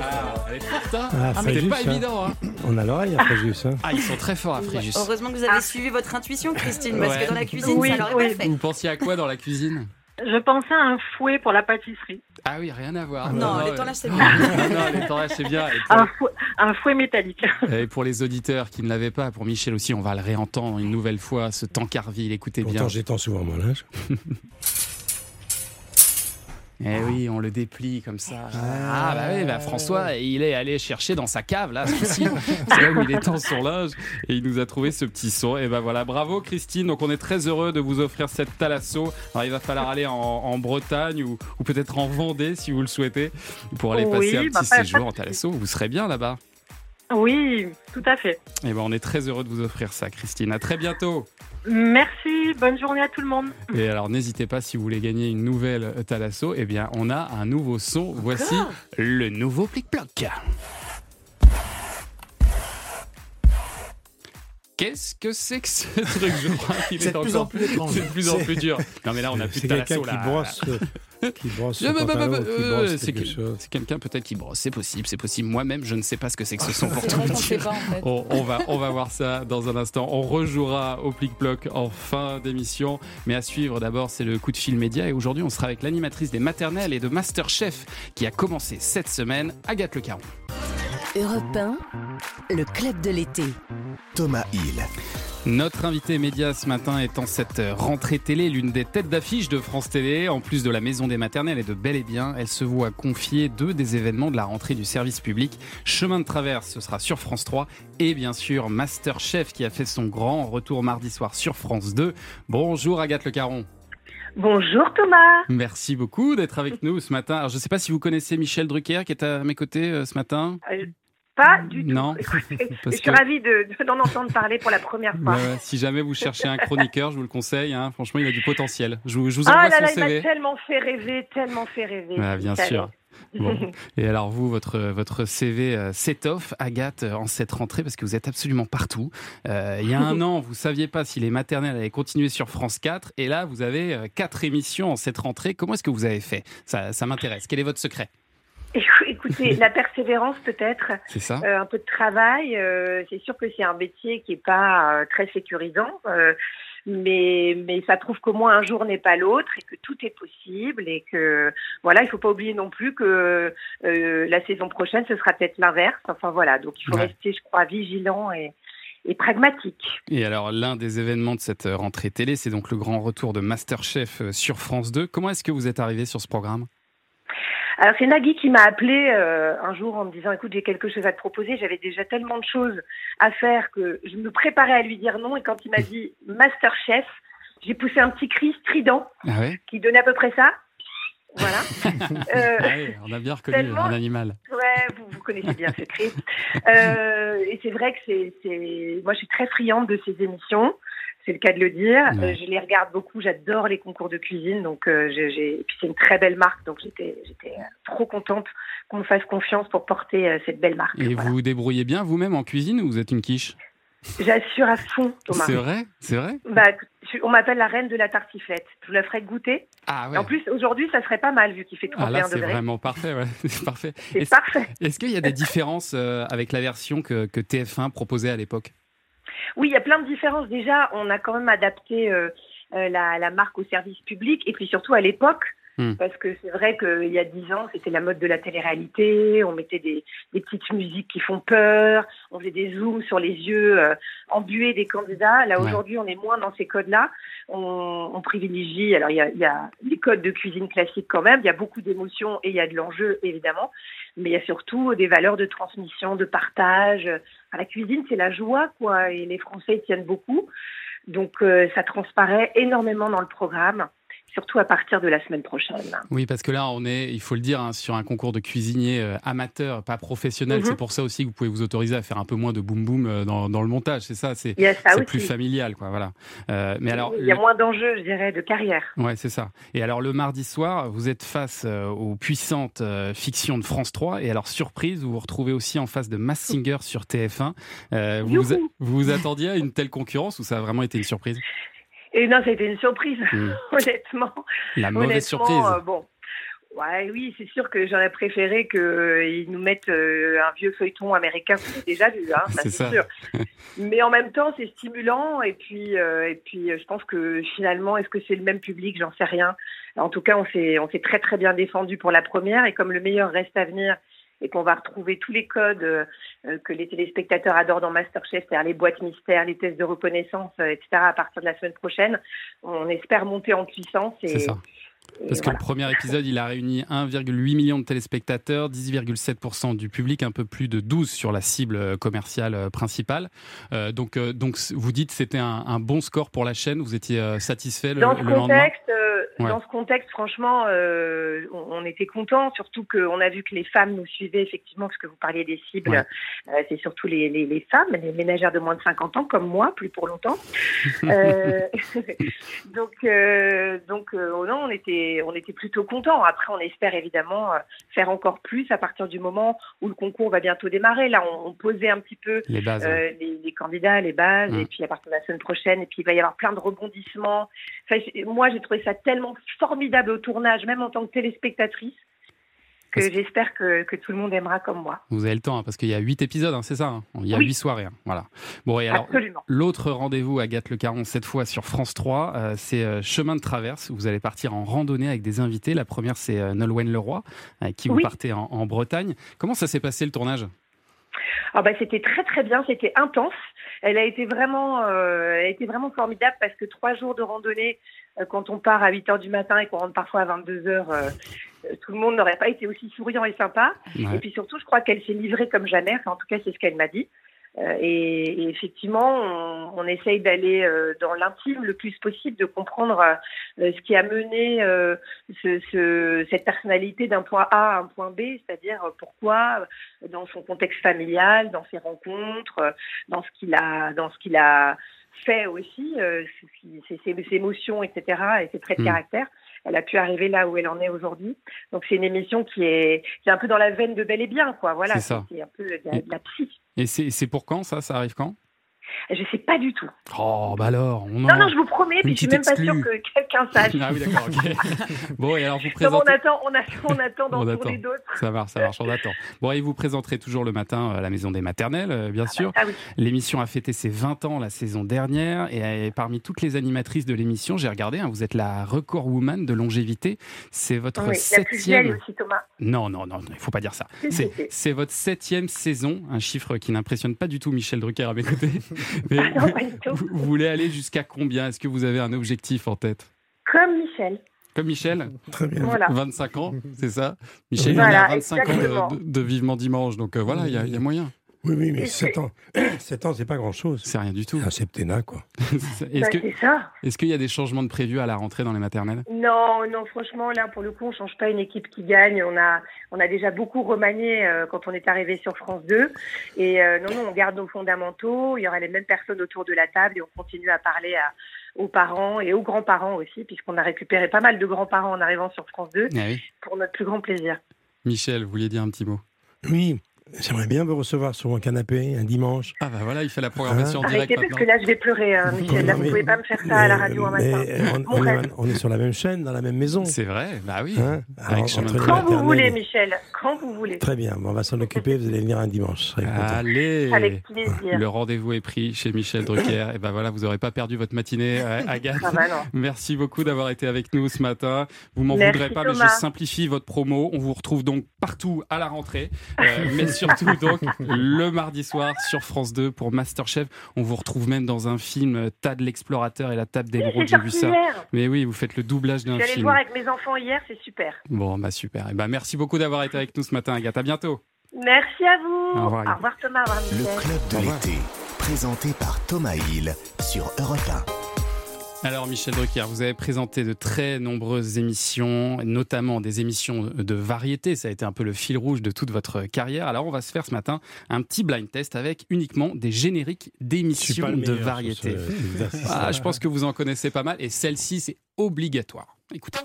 Ah, elle est forte, hein Ah, C'était Fréjus, pas hein. évident, hein on a l'oreille à Fréjus. Hein. Ah, ils sont très forts à Fréjus. Heureusement que vous avez suivi votre intuition, Christine, parce Ouais. que dans la cuisine, Oui, ça l'aurait oui. pas fait. Vous pensiez à quoi dans la cuisine? Je pensais à un fouet pour la pâtisserie. Ah oui, rien à voir. Non, ouais. l'étendage, c'est Non, bien. non, l'étendage, c'est bien. Pour, Un fouet, un fouet métallique. et pour les auditeurs qui ne l'avaient pas, pour Michel aussi, on va le réentendre une nouvelle fois, ce tancarville. Écoutez bien. Pourtant, j'étends souvent mon linge. Eh oui, on le déplie comme ça. Ah, bah oui, bah François, il est allé chercher dans sa cave, là. C'est là où il étend son linge et il nous a trouvé ce petit son. Et ben voilà, bravo Christine. Donc on est très heureux de vous offrir cette Thalasso. Alors il va falloir aller en, en Bretagne ou, ou peut-être en Vendée si vous le souhaitez pour aller Oui, passer un bah, petit séjour en Thalasso. Vous serez bien là-bas. Oui, tout à fait. Et ben on est très heureux de vous offrir ça, Christine. À très bientôt. Merci, bonne journée à tout le monde. Et alors n'hésitez pas si vous voulez gagner une nouvelle Thalasso, eh bien on a un nouveau son. Voici le nouveau plic-ploc. Qu'est-ce que c'est que ce truc? Je crois qu'il C'est est de plus en plus étrange. C'est de plus en plus dur. Non mais là on a plus de C'est quelqu'un Thalasso qui là. brosse, euh, qui brosse Euh, bah, bah, bah, qui euh, brosse c'est quelque que- chose. c'est quelqu'un peut-être qui brosse, c'est possible, c'est possible. Moi-même, je ne sais pas ce que c'est que ce son pour tout dire. pas, en fait. On, on va, on va voir ça dans un instant. On rejouera au plic-ploc en fin d'émission. Mais à suivre, d'abord, c'est le coup de fil média. Et aujourd'hui, on sera avec l'animatrice des maternelles et de Masterchef qui a commencé cette semaine, Agathe Le Caron. Europe 1, le club de l'été. Thomas Hill. Notre invité média ce matin est en cette rentrée télé, l'une des têtes d'affiche de France Télé. En plus de la maison des maternelles et de Bel et Bien, elle se voit confier deux des événements de la rentrée du service public. Chemin de traverse, ce sera sur France 3. Et bien sûr, Masterchef qui a fait son grand retour mardi soir sur France 2. Bonjour Agathe Le Caron. Bonjour Thomas. Merci beaucoup d'être avec nous ce matin. Alors, je ne sais pas si vous connaissez Michel Drucker qui est à mes côtés euh, ce matin. Pas du tout. Non. Écoutez, je suis que- ravie de- de- d'en entendre parler pour la première fois. Si jamais vous cherchez un chroniqueur, je vous le conseille. hein. Franchement, il a du potentiel. Je vous, je vous envoie Ah là son là, il m'a tellement fait rêver, tellement fait rêver. Ah, bien sûr. Bon. Et alors vous, votre, votre CV euh, s'étoffe, Agathe, euh, en cette rentrée, parce que vous êtes absolument partout. Euh, il y a un an, vous saviez pas si les maternelles allaient continuer sur France 4, et là, vous avez quatre émissions en cette rentrée. Comment est-ce que vous avez fait? Ça, ça m'intéresse. Quel est votre secret? Écoutez, la persévérance peut-être, C'est ça euh, un peu de travail. euh, c'est sûr que c'est un métier qui est pas euh, très sécurisant, euh, mais mais ça prouve qu'au moins un jour n'est pas l'autre et que tout est possible et que voilà, il faut pas oublier non plus que euh, la saison prochaine ce sera peut-être l'inverse. Enfin voilà, donc il faut Ouais. rester, je crois, vigilant et et pragmatique. Et alors, l'un des événements de cette rentrée télé, c'est donc le grand retour de Masterchef sur France 2. Comment est-ce que vous êtes arrivé sur ce programme? Alors c'est Nagui qui m'a appelé euh, un jour en me disant écoute j'ai quelque chose à te proposer. J'avais déjà tellement de choses à faire que je me préparais à lui dire non et quand il m'a dit Masterchef, j'ai poussé un petit cri strident Ah ouais qui donnait à peu près ça. Voilà. Euh, Ah oui, on a bien reconnu un animal. Ouais, vous, vous connaissez bien ce cri. Euh, et c'est vrai que c'est, c'est, moi, je suis très friande de ces émissions. C'est le cas de le dire. Ouais. Euh, je les regarde beaucoup. J'adore les concours de cuisine. Donc, euh, j'ai, et puis c'est une très belle marque. Donc, j'étais, j'étais euh, trop contente qu'on me fasse confiance pour porter euh, cette belle marque. Et vous vous débrouillez bien vous-même en cuisine ou vous êtes une quiche? J'assure à fond, Thomas. C'est vrai? C'est vrai? Bah, on m'appelle la reine de la tartiflette. Je vous la ferai goûter. Ah ouais. En plus, aujourd'hui, ça serait pas mal vu qu'il fait Ah 31 là, c'est degrés. vraiment parfait. ouais. C'est parfait. C'est Est-ce- parfait. Est-ce qu'il y a des différences euh, avec la version que, que TF1 proposait à l'époque? Oui, il y a plein de différences. Déjà, on a quand même adapté euh, euh, la, la marque au service public et puis surtout à l'époque. Hmm. Parce que c'est vrai qu'il y a dix ans, c'était la mode de la télé-réalité. On mettait des, des petites musiques qui font peur. On faisait des zooms sur les yeux euh, embués des candidats. Là, Ouais. aujourd'hui, on est moins dans ces codes-là. On, on privilégie. Alors, il y, a, y a les codes de cuisine classiques quand même. Il y a beaucoup d'émotions et il y a de l'enjeu, évidemment. Mais il y a surtout des valeurs de transmission, de partage. La cuisine, c'est la joie, quoi. Et les Français y tiennent beaucoup. Donc, euh, ça transparaît énormément dans le programme, surtout à partir de la semaine prochaine. Oui, parce que là, on est, il faut le dire, hein, sur un concours de cuisinier euh, amateur, pas professionnel. Mhm. C'est pour ça aussi que vous pouvez vous autoriser à faire un peu moins de boum boum euh, dans, dans le montage. C'est ça, c'est plus familial, quoi. Voilà. Euh, mais alors, Il y a le- moins d'enjeux, je dirais, de carrière. Ouais, c'est ça. Et alors le mardi soir, vous êtes face euh, aux puissantes fictions de France 3. Et alors surprise, vous vous retrouvez aussi en face de Mass Singer sur TF1. Euh, vous, vous, Youhou vous vous attendiez à une telle concurrence ou ça a vraiment été une surprise? Et non, c'était une surprise, Mm. honnêtement. La mauvaise Honnêtement, surprise. euh, bon. Ouais, oui, c'est sûr que j'aurais préféré qu'ils nous mettent euh, un vieux feuilleton américain qu'on a déjà vu, hein, ça C'est ça. sûr. Mais en même temps, c'est stimulant et puis euh, et puis euh, je pense que finalement, est-ce que c'est le même public? J'en sais rien. En tout cas, on s'est on s'est très très bien défendu pour la première et comme le meilleur reste à venir et qu'on va retrouver tous les codes euh, euh, que les téléspectateurs adorent dans Masterchef, c'est-à-dire les boîtes mystères, les tests de reconnaissance, euh, etc. À partir de la semaine prochaine, on espère monter en puissance et C'est ça. Parce que voilà. le premier épisode, il a réuni 1,8 million de téléspectateurs, 10,7% du public, un peu plus de 12 sur la cible commerciale principale. Euh, donc, euh, donc, vous dites que c'était un, un bon score pour la chaîne. Vous étiez satisfait le, dans ce le contexte, Ouais. dans ce contexte, franchement, euh, on, on était contents, surtout qu'on a vu que les femmes nous suivaient effectivement, parce que vous parliez des cibles, Ouais. euh, c'est surtout les, les, les femmes, les ménagères de moins de 50 ans, comme moi, plus pour longtemps. Euh, donc, euh, donc, euh, oh non, on était, on était plutôt contents. Après, on espère évidemment euh, faire encore plus à partir du moment où le concours va bientôt démarrer. Là, on, on posait un petit peu Les bases, euh, ouais. les, les candidats, les bases, Mm. et puis à partir de la semaine prochaine, et puis il va y avoir plein de rebondissements. Enfin, moi, j'ai trouvé ça tellement formidable au tournage, même en tant que téléspectatrice, que j'espère que, que tout le monde aimera comme moi. Vous avez le temps, hein, parce qu'il y a 8 épisodes, hein, c'est ça hein Il y a Oui. 8 soirées. voilà. Bon, et alors, l'autre rendez-vous, Agathe Le Caron, cette fois sur France 3, euh, c'est euh, Chemin de Traverse. Vous allez partir en randonnée avec des invités. La première, c'est euh, Nolwenn Leroy, avec qui vous partez en, en Bretagne. Comment ça s'est passé le tournage? Ah bah, c'était très très bien, c'était intense. Elle a été vraiment, euh, elle a été vraiment formidable parce que trois jours de randonnée, euh, quand on part à 8 heures du matin et qu'on rentre parfois à 22 heures, euh, euh, tout le monde n'aurait pas été aussi souriant et sympa. Ouais. Et puis surtout, je crois qu'elle s'est livrée comme jamais. Enfin, en tout cas, c'est ce qu'elle m'a dit. Euh, et, et effectivement, on, on essaye d'aller euh, dans l'intime le plus possible, de comprendre euh, ce qui a mené euh, ce, ce- cette personnalité d'un point A à un point B, c'est-à-dire euh, pourquoi, euh, dans son contexte familial, dans ses rencontres, euh, dans ce qu'il a, dans ce qu'il a fait aussi, euh, ses, émotions, etc., et ses traits de Mm. caractère. Elle a pu arriver là où elle en est aujourd'hui. Donc c'est une émission qui est, qui est un peu dans la veine de Bel et Bien, quoi. Voilà, C'est un peu de la, de la psy. Et c'est c'est pour quand ça? Ça arrive quand? Je sais pas du tout. Oh, bah alors, on en... Non, non, je vous promets, puis je suis même pas sûre que quelqu'un sache. Ah oui, d'accord, ok. bon, et alors vous Non, présentez... on attend, on attend, on attend d'en On tourner attend. d'autres. Ça marche, ça marche, on attend. Bon, et vous présenterez toujours le matin à la Maison des Maternelles, euh, bien sûr. ah oui. L'émission a fêté ses 20 ans la saison dernière. Et euh, parmi toutes les animatrices de l'émission, j'ai regardé, hein, vous êtes la record woman de longévité. C'est votre Oui, la plus vieille septième... aussi, Thomas. Non, non, non, il faut pas dire ça. C'est votre septième saison, un chiffre qui n'impressionne pas du tout Michel Drucker à mes côtés. Mais Ah non, pas du tout. vous, vous voulez aller jusqu'à combien? Est-ce que vous avez un objectif en tête? Comme Michel. Comme Michel? Très bien. Voilà. 25 ans, c'est ça? Michel, il Voilà, a 25 ans exactement. de, de- de Vivement Dimanche, donc euh, voilà, il y, a- il y a moyen. Oui, oui, mais Et 7 c'est- ans, 7 ans, c'est pas grand-chose. C'est rien du tout. Un septennat, quoi. Est-ce Bah, que- c'est ça. est-ce qu'il y a des changements de prévus à la rentrée dans les maternelles? Non, non, franchement, là, pour le coup, on change pas une équipe qui gagne. On a, on a déjà beaucoup remanié euh, quand on est arrivé sur France 2. Et euh, non, non, on garde nos fondamentaux. Il y aura les mêmes personnes autour de la table et on continue à parler à- aux parents et aux grands-parents aussi, puisqu'on a récupéré pas mal de grands-parents en arrivant sur France 2 Ah oui. pour notre plus grand plaisir. Michel, vous vouliez dire un petit mot? Oui, j'aimerais bien vous recevoir sur mon canapé un dimanche. Ah bah voilà, il fait la programmation en direct Arrêtez parce maintenant. que là, je vais pleurer, hein, Michel. Là, vous Mais- pouvez pas me faire ça à la radio un mais matin. on, est, rêve. on est sur la même chaîne, dans la même maison. C'est vrai, bah oui. Hein Alors. Quand vous voulez, Michel. Quand vous voulez. Très bien, bon, on va s'en occuper, vous allez venir un dimanche. Allez Avec plaisir. Le rendez-vous est pris chez Michel Drucker. Et ben voilà, vous n'aurez pas perdu votre matinée, euh, Agathe. Ah bah. Merci beaucoup d'avoir été avec nous ce matin. Vous m'en voudrez pas, mais je simplifie votre promo. On vous retrouve donc partout à la rentrée, Euh, surtout donc le mardi soir sur France 2 pour Masterchef. On vous retrouve même dans un film euh, Tad l'explorateur et la table Oui, d'émeraude. c'est J'ai vu ça. Mais oui, vous faites le doublage Je d'un suis allée le film. voir avec mes enfants hier, c'est super. Bon, bah super. Et ben merci beaucoup d'avoir été avec nous ce matin, Agathe. À bientôt. Merci à vous. Au revoir, Au revoir Thomas, au revoir Le club de l'été, présenté par Thomas Hill sur Europe Alors Michel Drucker, vous avez présenté de très nombreuses émissions, notamment des émissions de variété. Ça a été un peu le fil rouge de toute votre carrière. Alors on va se faire ce matin un petit blind test avec uniquement des génériques d'émissions de variété. ce. Ah, je pense que vous en connaissez pas mal et celle-ci c'est obligatoire. Écoutez.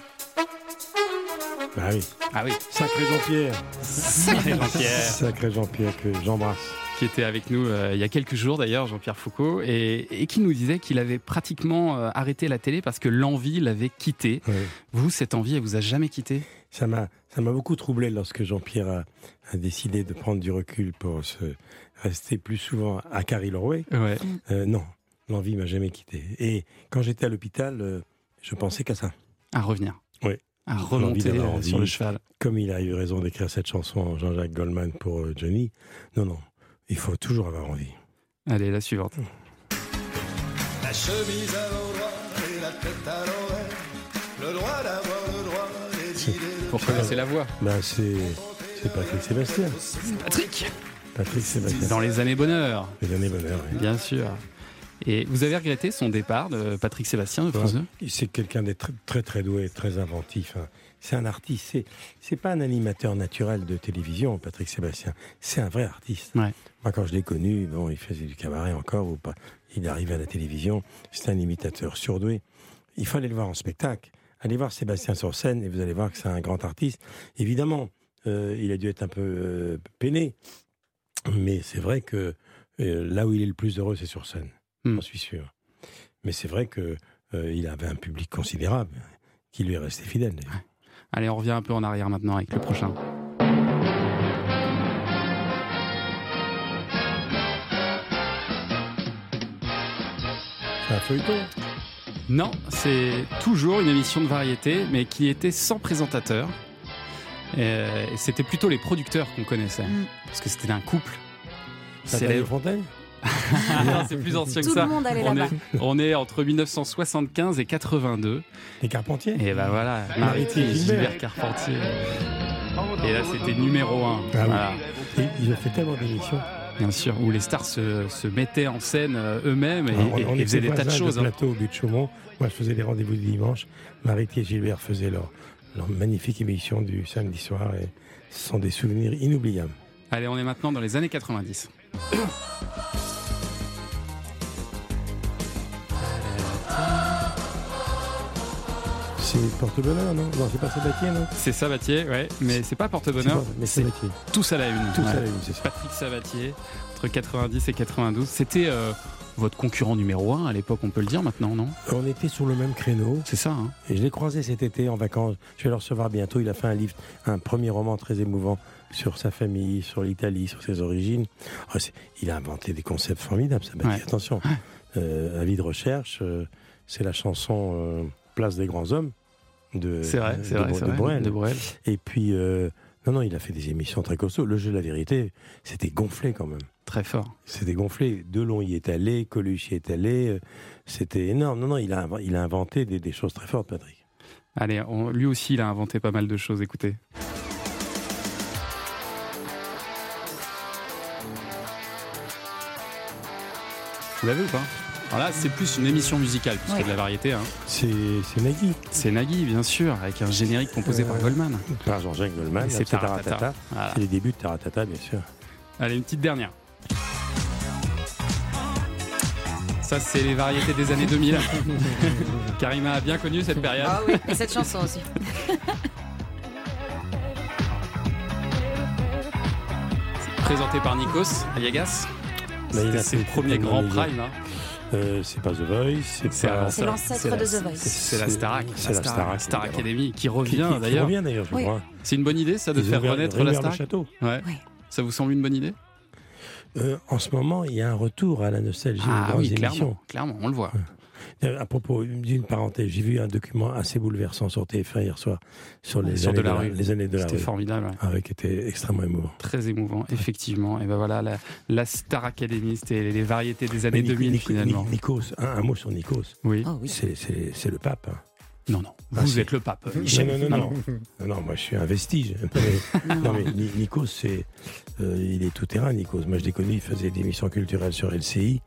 Bah oui. Ah oui. Sacré Jean-Pierre. Sacré Jean-Pierre. Sacré Jean-Pierre que j'embrasse. Qui était avec nous euh, il y a quelques jours d'ailleurs, Jean-Pierre Foucault, et, et qui nous disait qu'il avait pratiquement euh, arrêté la télé parce que l'envie l'avait quitté. Oui. Vous, cette envie, elle vous a jamais quitté? Ça m'a, ça m'a beaucoup troublé lorsque Jean-Pierre a, a décidé de prendre du recul pour se rester plus souvent à Carrie-Lorway. Ouais. Euh, non, l'envie m'a jamais quitté. Et quand j'étais à l'hôpital, je pensais qu'à ça. À revenir. Oui. À remonter envie. sur le cheval. Comme il a eu raison d'écrire cette chanson, Jean-Jacques Goldman, pour Johnny. Non, non, il faut toujours avoir envie. Allez, la suivante. La chemise à l'endroit et la tête à l'envers. Le droit d'avoir le droit des idées. Pour connaître la voix. Ben, c'est, c'est Patrick Sébastien. Patrick Patrick Sébastien. Dans les années bonheur. Les années bonheur, oui. Bien sûr. Et vous avez regretté son départ de Patrick Sébastien de France 2 C'est quelqu'un de très, très très doué, très inventif. hein. C'est un artiste. C'est, c'est pas un animateur naturel de télévision, Patrick Sébastien. C'est un vrai artiste. Ouais. Moi, quand je l'ai connu, bon, il faisait du cabaret encore ou pas. Il arrivait à la télévision. C'était un imitateur surdoué. Il fallait le voir en spectacle. Allez voir Sébastien sur scène et vous allez voir que c'est un grand artiste. Évidemment, euh, il a dû être un peu euh, peiné, mais c'est vrai que euh, là où il est le plus heureux, c'est sur scène. Hmm. J'en suis sûr. Mais c'est vrai que il avait un public considérable qui lui est resté fidèle. d'ailleurs. Allez, on revient un peu en arrière maintenant avec le prochain. C'est un feuilleton. Non, c'est toujours une émission de variété, mais qui était sans présentateur. Euh, c'était plutôt les producteurs qu'on connaissait, Mm. parce que c'était un couple. Célèbre. Fontaine c'est plus ancien que Tout ça. le monde allait on, là-bas. est, on est entre 1975 et 82. Les Carpentiers Et ben voilà, Maritier Gilbert. Gilbert Carpentier. Et là, c'était numéro un. Ah oui. Voilà. Et ils ont fait tellement d'émissions. Bien sûr, où les stars se, se mettaient en scène euh, eux-mêmes et, et- et faisaient des tas de choses. hein. plateau au but de Chaumont. Moi, je faisais les rendez-vous du dimanche. Maritier et Gilbert faisaient leur, leur magnifique émission du samedi soir. Et ce sont des souvenirs inoubliables. Allez, on est maintenant dans les années 90. C'est porte-bonheur, non? Non, c'est pas Sabatier, non? C'est Sabatier, ouais, mais c'est pas porte-bonheur. Mais C'est Sabatier. tous à la une. Tous à la une, c'est ça. Patrick Sabatier, entre 90 et 92. C'était euh, votre concurrent numéro un à l'époque, on peut le dire maintenant, non? On était sur le même créneau. C'est ça, hein Et je l'ai croisé cet été en vacances. Je vais le recevoir bientôt. Il a fait un livre, un premier roman très émouvant sur sa famille, sur l'Italie, sur ses origines. Ah, il a inventé des concepts formidables, ça Ouais. Attention, euh, avis de recherche, euh, c'est la chanson euh, Place des grands hommes de, C'est vrai, c'est de, vrai, de c'est vrai, Brel. de Brel. Et puis, euh, non, non, il a fait des émissions très costauds. Le jeu de la vérité, c'était gonflé quand même. Très fort. C'était gonflé. Delon y est allé, Coluche y est allé. C'était énorme. Non, non, il a, inv- il a inventé des, des choses très fortes, Patrick. Allez, on- lui aussi, il a inventé pas mal de choses, écoutez. L'avez ou pas Alors là, c'est plus une émission musicale plus que Ouais. de la variété. hein. C'est c'est Nagui. C'est Nagui, bien sûr, avec un générique composé par Euh, Goldman. Par Jean-Jacques Goldman. C'est c'est Taratata. Taratata. Voilà. C'est les débuts de Taratata, bien sûr. Allez, une petite dernière. Ça, c'est les variétés des années 2000. Karima a bien connu cette période. Ah oui, et cette chanson aussi. Présenté par Nikos Aliagas. C'était a ses premiers grands de prime. hein. Euh, c'est pas The Voice, c'est C'est pas. l'ancêtre de The Voice. C'est la Starac. C'est la Starac, Star. Academy qui revient qui- qui d'ailleurs. revient, d'ailleurs, je Oui. crois. C'est une bonne idée ça de faire renaître la Starac château. Ouais. Oui. Ça vous semble une bonne idée? Euh, en ce moment, il y a un retour à la nostalgie Ah oui, émissions. clairement, clairement, on le voit. Euh, À propos d'une parenthèse, j'ai vu un document assez bouleversant sur TF1 hier soir sur les, Sur années, de la rue. les années de la C'était formidable. ouais. Ah ouais, qui était extrêmement émouvant. Très émouvant, effectivement. Et ben voilà, la, la Star Academy, c'était les, les variétés des années Mais Nic- 2000 Nic- finalement. Nikos, un, un mot sur Nikos. Oui. Oui. C'est- C'est c'est le pape. hein. Non, non, Ah, vous êtes le pape, Non, non, non, Ah non. Non, non, moi je suis un vestige. Mais- non, mais Ni- Nikos, c'est, euh, il est tout terrain, Nikos. Moi je l'ai connu, il faisait des émissions culturelles sur LCI,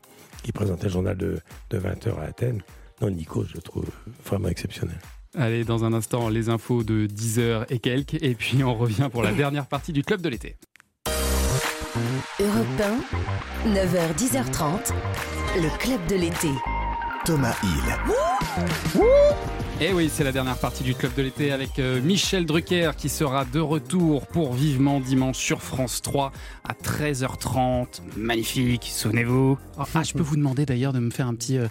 il présentait le journal de, de 20h à Athènes. Non, Nikos, je le trouve vraiment exceptionnel. Allez, dans un instant, les infos de 10h et quelques. Et puis on revient pour la dernière partie du club de l'été. Europe 1, 9h, 10h30, le club de l'été. Thomas Hill. Et oui, c'est la dernière partie du club de l'été avec euh, Michel Drucker qui sera de retour pour Vivement Dimanche sur France 3 à 13h30. Magnifique, souvenez-vous. Ah, ah, je peux vous demander d'ailleurs de me faire un petit. euh,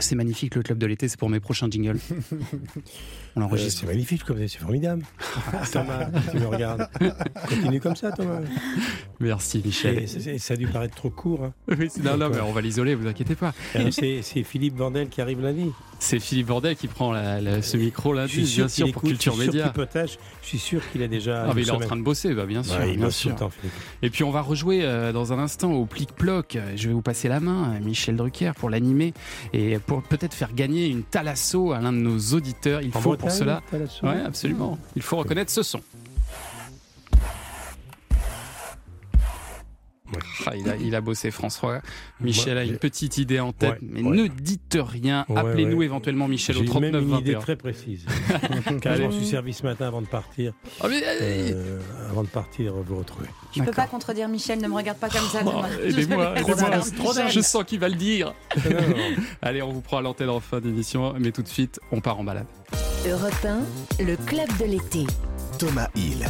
c'est magnifique le club de l'été, c'est pour mes prochains jingles. On Euh, l'enregistre. c'est magnifique, c'est formidable. Thomas, tu me regardes. Continue comme ça, Thomas. Merci Michel. ça a dû paraître trop court. hein. Oui, non, non, mais on va l'isoler, vous inquiétez pas. C'est Philippe Vandel qui arrive lundi. C'est Philippe Bordel qui prend la- la- ce micro lundi, bien sûr, pour écoute, Culture Média. Je suis sûr qu'il a déjà. Ah, mais il est en train de bosser, bah, bien sûr. Ouais, bien sûr. temps. Et puis on va rejouer euh, dans un instant au plic-ploc. Je vais vous passer la main, euh, Michel Drucker, pour l'animer et pour peut-être faire gagner une Thalasso à l'un de nos auditeurs. Il En faut pour cela. Ouais, absolument. Il faut reconnaître ce son. Ah, il, a, il a bossé François. Michel a une petite idée en tête, Ouais, mais ouais. ne dites rien. Appelez-nous ouais. éventuellement Michel au J'ai 39 même une idée 21. très précise. Car je m'en suis servi ce matin avant de partir. Ah, mais, euh, avant de partir, vous retrouver. Je peux pas contredire Michel, ne me regarde pas comme ça. Oh, Thomas. aidez-moi, Je- d'âge. Je sens qu'il va le dire. Non, non, non. Allez, on vous prend à l'antenne en fin d'émission, mais tout de suite, on part en balade. Europe 1, le club de l'été. Thomas Hill.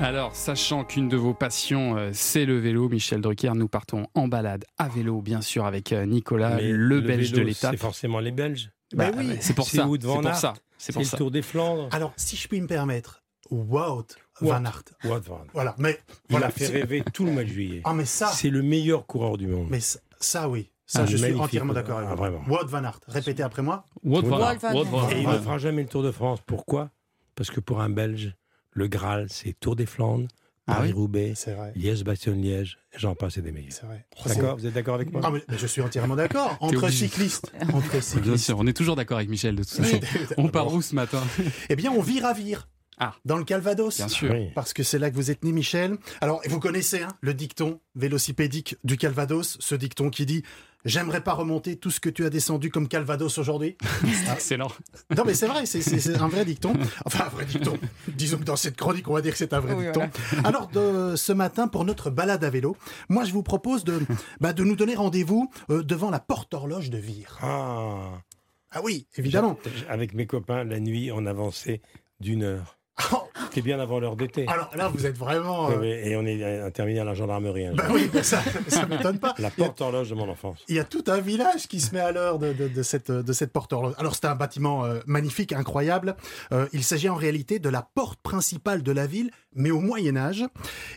Alors, sachant qu'une de vos passions, euh, c'est le vélo, Michel Drucker, nous partons en balade à vélo, bien sûr, avec euh, Nicolas, Mais le, belge vélo, de l'étape. C'est forcément les Belges. Bah, oui. c'est pour C'est ça. C'est pour ça. C'est C'est pour le ça. Tour des Flandres. Alors, si je puis me permettre, Wout van Aert. Wout van Aert. Voilà, mais Il voilà, a fait rêver tout le mois de juillet. Ah, mais ça, C'est le meilleur coureur du monde. mais ça, ça, oui, ça, Ah, je suis entièrement d'accord avec ah, vous. vraiment. Wout van Aert, répétez après moi. Wout van. Aert. Et il ne fera jamais le Tour de France. Pourquoi? Parce que pour un Belge, le Graal, c'est Tour des Flandres, Ah Paris-Roubaix. Liège-Bastogne-Liège, j'en passe et des meilleurs. C'est vrai. D'accord Vous êtes d'accord avec moi Ah, mais, mais je suis entièrement d'accord. Entre cyclistes, entre Bien cyclistes. sûr, on est toujours d'accord avec Michel de toute façon. On part où ce matin Eh bien, on vire à vire. Ah. Dans le Calvados. Bien sûr. Oui. Parce que c'est là que vous êtes né, Michel. Alors, vous connaissez hein, le dicton vélocipédique du Calvados, ce dicton qui dit J'aimerais pas remonter tout ce que tu as descendu comme Calvados aujourd'hui. C'est excellent. Non, mais c'est vrai, c'est- un vrai dicton. Enfin, un vrai dicton. Disons que dans cette chronique, on va dire que c'est un vrai Oui, dicton. Alors, de, ce matin, pour notre balade à vélo, moi, je vous propose de, bah, de nous donner rendez-vous euh, devant la porte-horloge de Vire. Ah Ah oui, évidemment. Avec mes copains, la nuit, on avançait d'une heure. C'était bien avant l'heure d'été. Alors là, vous êtes vraiment. Euh, Et on est interminé à la gendarmerie. un Bah oui, bah ça, ça m'étonne pas. La porte-horloge de mon enfance. Il y a tout un village qui se met à l'heure de, de- de cette, de cette porte horloge. Alors c'est un bâtiment euh, magnifique, incroyable. Euh, il s'agit en réalité de la porte principale de la ville, mais au Moyen Âge.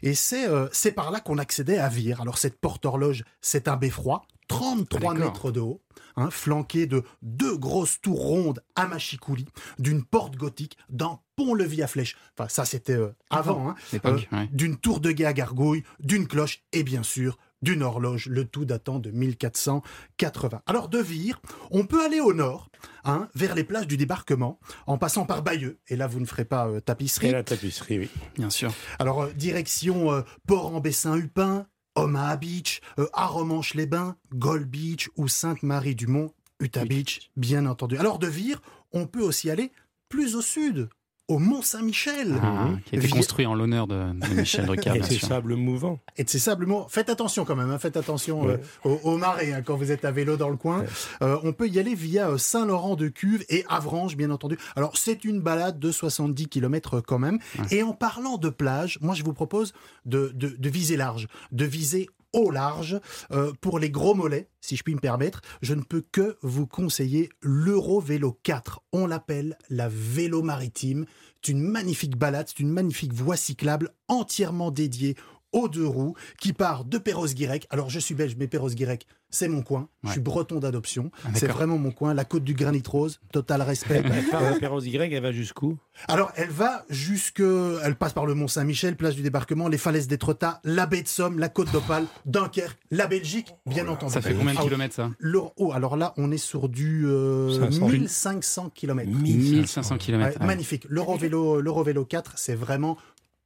Et c'est euh, c'est par là qu'on accédait à Vire. Alors cette porte horloge, c'est un beffroi, 33 Ah, mètres de haut, hein, flanqué de deux grosses tours rondes à machicoulis, d'une porte gothique, d'un pont-levis à flèche. Enfin ça c'était euh, avant. hein. Euh, ouais. d'une tour de guet à gargouille, d'une cloche et bien sûr d'une horloge, le tout datant de 1480. Alors de Vire, on peut aller au nord, hein, vers les plages du débarquement, en passant par Bayeux. Et là, vous ne ferez pas euh, tapisserie. Et la tapisserie, oui. Bien sûr. Alors, euh, direction euh, Port-en-Bessin-Hupin, Omaha Beach, euh, Arromanches-les-Bains, Gold Beach ou Sainte-Marie-du-Mont, Utah Beach, bien entendu. Alors de Vire, on peut aussi aller plus au sud, au Mont Saint-Michel. Ah, qui a été construit en l'honneur de, de Michel Drucker, Et ces sûr. sables mouvants. et de ces sables mouvants. Faites attention quand même, hein, faites attention Ouais. euh, aux, aux marées hein, quand vous êtes à vélo dans le coin. Euh, on peut y aller via euh, Saint-Laurent-de-Cuve et Avranches, bien entendu. Alors c'est une balade de 70 km quand même. Et en parlant de plage, moi je vous propose de, de- de viser large, de viser au large. Euh, pour les gros mollets, si je puis me permettre, je ne peux que vous conseiller l'Euro Vélo 4. On l'appelle la vélo maritime. C'est une magnifique balade, c'est une magnifique voie cyclable entièrement dédiée aux deux roues qui part de Perros-Guirec. Alors je suis belge, mais Perros-Guirec, c'est mon coin. Je Ouais. suis breton d'adoption. Ah, c'est vraiment mon coin. La côte du Granit Rose, total respect. La Perros Y, elle va jusqu'où Alors, elle va jusque. Elle passe par le Mont Saint-Michel, place du débarquement, les falaises d'Étretat, la baie de Somme, la côte d'Opale, Dunkerque, la Belgique, bien entendu. Ça fait combien de Ah, kilomètres ça le- oh, alors là, on est sur du euh, 500. 1500 km. 1500 km. Ouais, Magnifique. L'Eurovélo l'Eurovélo 4, c'est vraiment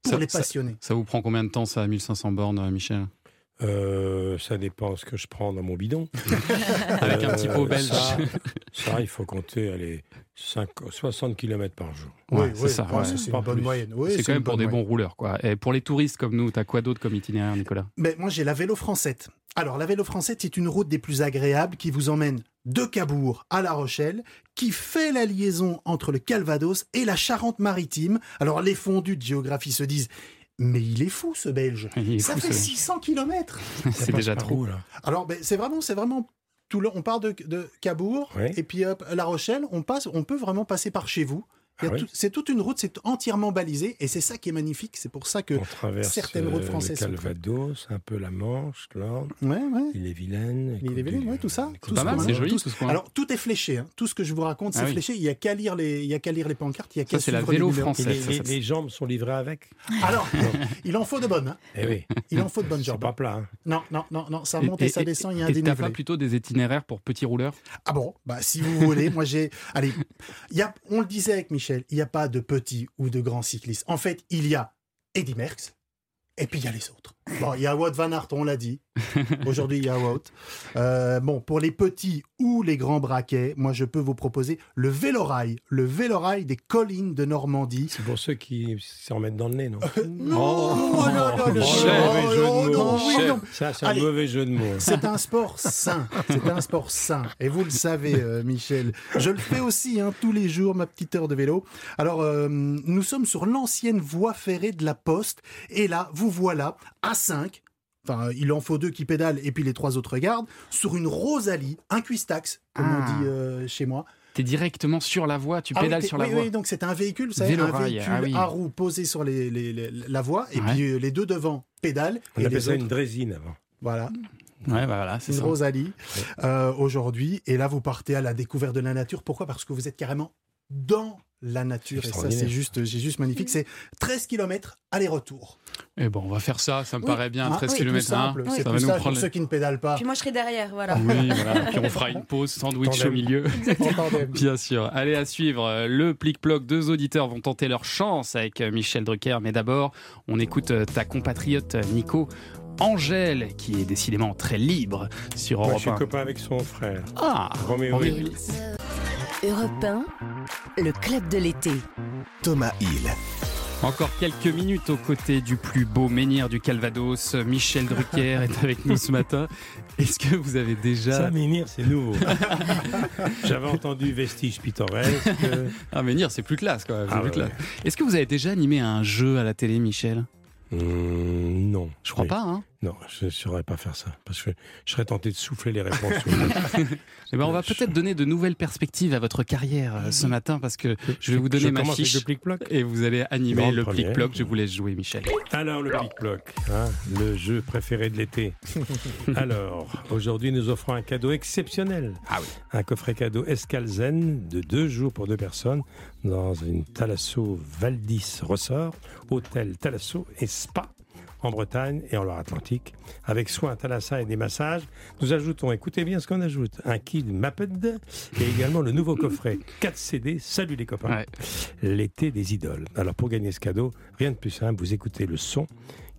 pour Ça- les ça- passionnés. Ça vous prend combien de temps ça, à 1500 bornes, euh, Michel? Euh, ça dépend ce que je prends dans mon bidon. Avec un petit pot belge. Ça, ça, il faut compter allez, 5, 60 km par jour. Ouais, c'est ça. ouais, c'est pas une bonne plus. moyenne. Oui, c'est quand même pour des bons rouleurs, quoi. Et pour les touristes comme nous, t'as quoi d'autre comme itinéraire, Nicolas? Mais moi, j'ai la vélo française. Alors, la vélo française, c'est une route des plus agréables qui vous emmène de Cabourg à La Rochelle, qui fait la liaison entre le Calvados et la Charente-Maritime. Alors, les fondus de géographie se disent mais il est fou ce Belge. Ça fou, fait ce- 600 km. C'est déjà trop. là Alors, ben, c'est vraiment, c'est vraiment tout le. On part de, de Cabourg Ouais. et puis hop, La Rochelle. On passe, on peut vraiment passer par chez vous. Ah oui tout- c'est toute une route, c'est entièrement balisé et c'est ça qui est magnifique. C'est pour ça que On traverse certaines euh, routes françaises sont le Calvados, un peu la Manche, l'Orne, Ouais, ouais. il est vilaine. Il est vilain, ouais, tout ça. C'est tout pas ce mal, c'est a, joli, tout- tout ce coin. Alors tout est fléché. hein. Tout ce que je vous raconte, c'est Ah oui. fléché. Il y a qu'à lire les, il y a qu'à lire les pancartes. Il y a qu'à Ça, c'est la vélo française. les, les- les jambes sont livrées avec Alors, il en faut de bonnes. hein. Eh oui, Il en faut de bonnes c'est jambes. pas plat. hein. Non, non, non, non. Ça monte et, ça descend. Il y a un t'as dénivelé. pas plutôt des itinéraires pour petits rouleurs? Ah bon? Bah si vous voulez, moi j'ai. Allez, il y a, on le disait avec Michel, il n'y a pas de petits ou de grands cyclistes. En fait, il y a Eddy Merckx et puis il y a les autres. Bon, il y a Wout van Aert, on l'a dit. Aujourd'hui, il y a Wout. Euh, bon, pour les petits ou les grands braquets, moi je peux vous proposer le vélorail, le vélorail des collines de Normandie. C'est pour ceux qui s'en mettent dans le nez, non Non, Oh, non, non, non, Michel, non, oui, non. Ça, c'est un Allez. mauvais jeu de mots. C'est un sport sain. C'est un sport sain. Et vous le savez, euh, Michel. Je le fais aussi hein, tous les jours, ma petite heure de vélo. Alors, euh, nous sommes sur l'ancienne voie ferrée de la Poste. Et là, vous voilà à 5. Enfin, il en faut deux qui pédalent et puis les trois autres regardent. Sur une Rosalie, un cuistax, comme Ah. on dit euh, chez moi. T'es directement sur la voie, tu Ah pédales sur la oui, voie. Oui, donc c'est un véhicule, vous savez, un véhicule ah oui. à roues posé sur les, les- les- la voie. Et Ouais. puis euh, les deux devant pédalent. On et appelle les ça autres, une drésine avant. Voilà. Ouais, bah voilà, c'est une ça. Rosalie euh, aujourd'hui. Et là, vous partez à la découverte de la nature. Pourquoi? Parce que vous êtes carrément dans la nature. Et ça, c'est juste, c'est juste magnifique. C'est 13 km aller-retour. Et bon, on va faire ça, ça me Oui. paraît bien, Ah, 13 oui, km. hein. C'est ça plus va nous sage prendre. pour ceux qui ne pédalent pas. Puis moi, je serai derrière, voilà. Oui, voilà. Puis on fera une pause, sandwich au milieu. Bien sûr. Allez, à suivre euh, le plic-ploc. Deux auditeurs vont tenter leur chance avec euh, Michel Drucker. Mais d'abord, on écoute euh, ta compatriote Nico Angèle, qui est décidément très libre sur Moi, je Europe suis 1. copain avec son frère. Ah, Roméo Roméo. Europe 1, le club de l'été. Thomas Hill. Encore quelques minutes aux côtés du plus beau menhir du Calvados. Michel Drucker est avec nous ce matin. Est-ce que vous avez déjà... Ça, menhir, c'est nouveau. J'avais entendu vestige pittoresque. Un menhir, c'est plus classe quand même. Ah ouais, classe. Est-ce que vous avez déjà animé un jeu à la télé, Michel? Hum, non. Je crois Oui. pas, hein Non, je ne saurais pas faire ça. Parce que je serais tenté de souffler les réponses. Eh ben, on va peut-être donner de nouvelles perspectives à votre carrière euh, ce matin parce que je vais vous donner Je ma fiche et vous allez animer le plic-ploc. Je vous laisse jouer, Michel. Alors, le plic-ploc, hein, le jeu préféré de l'été. Alors, aujourd'hui, nous offrons un cadeau exceptionnel. Ah oui. Un coffret cadeau Escalzen de deux jours pour deux personnes dans une Thalasso Valdis Ressort, hôtel Thalasso et spa en Bretagne et en Loire-Atlantique. Avec soin, thalassa et des massages, nous ajoutons, écoutez bien ce qu'on ajoute, un kit Mapped et également le nouveau coffret 4 CD, salut les copains, l'été des idoles. Alors pour gagner ce cadeau, rien de plus simple, vous écoutez le son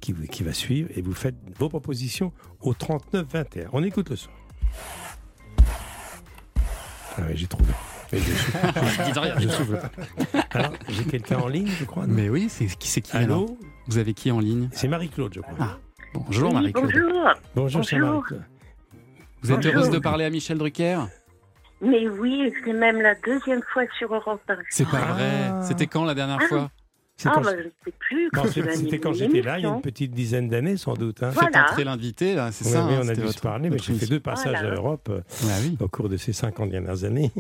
qui, qui va suivre et vous faites vos propositions au 39 21. On écoute le son. Ah oui, j'ai trouvé. Mais je souffle, je souffle pas. Alors, j'ai quelqu'un en ligne, je crois. Mais oui, c'est qui c'est qui Allô? alors? Vous avez qui en ligne? C'est Marie-Claude, je crois. Ah, bonjour Oui, Marie-Claude. bonjour. Bonjour, Bonjour. Marie-Claude. Vous êtes Bonjour. heureuse de parler à Michel Drucker? Mais oui, c'est même la deuxième fois sur Europe 1. C'est pas vrai. C'était quand la dernière Ah. fois? C'est Ah, bah, je ne sais plus. Non, quand c'est- tu as C'était quand j'étais là, il y a une petite dizaine d'années, sans doute. hein. Voilà. Faites entrer l'invité, là, c'est Oui, ça oui, hein, on a c'était dû se parler, mais j'ai fait deux passages Voilà. à Europe euh, Ah oui. au cours de ces 50 dernières années.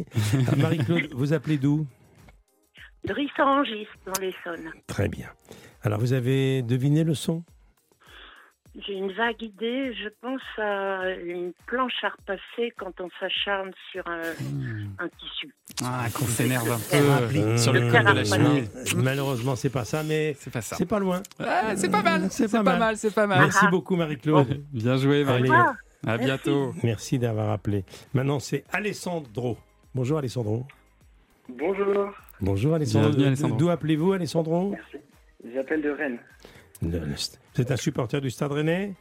Ah, Marie-Claude, vous appelez d'où? De Rissangis, dans l'Essonne. Très bien. Alors, vous avez deviné le son? J'ai une vague idée. Je pense à une planche à repasser quand on s'acharne sur un, un tissu. Ah, qu'on s'énerve un Euh, peu sur le le col de la chemise. Malheureusement, c'est pas ça, mais C'est pas ça. c'est pas loin. Ah, c'est pas mal, C'est c'est pas pas mal. mal, c'est pas mal. Merci beaucoup, Marie-Claude. Bien joué, Marie. À bientôt. Merci d'avoir appelé. Maintenant, c'est Alessandro. Bonjour, Alessandro. Bonjour, Bonjour, Alessandro. Bienvenue, Alessandro. D'où appelez-vous, Alessandro? J'appelle de Rennes. Vous êtes un supporter du Stade Rennais?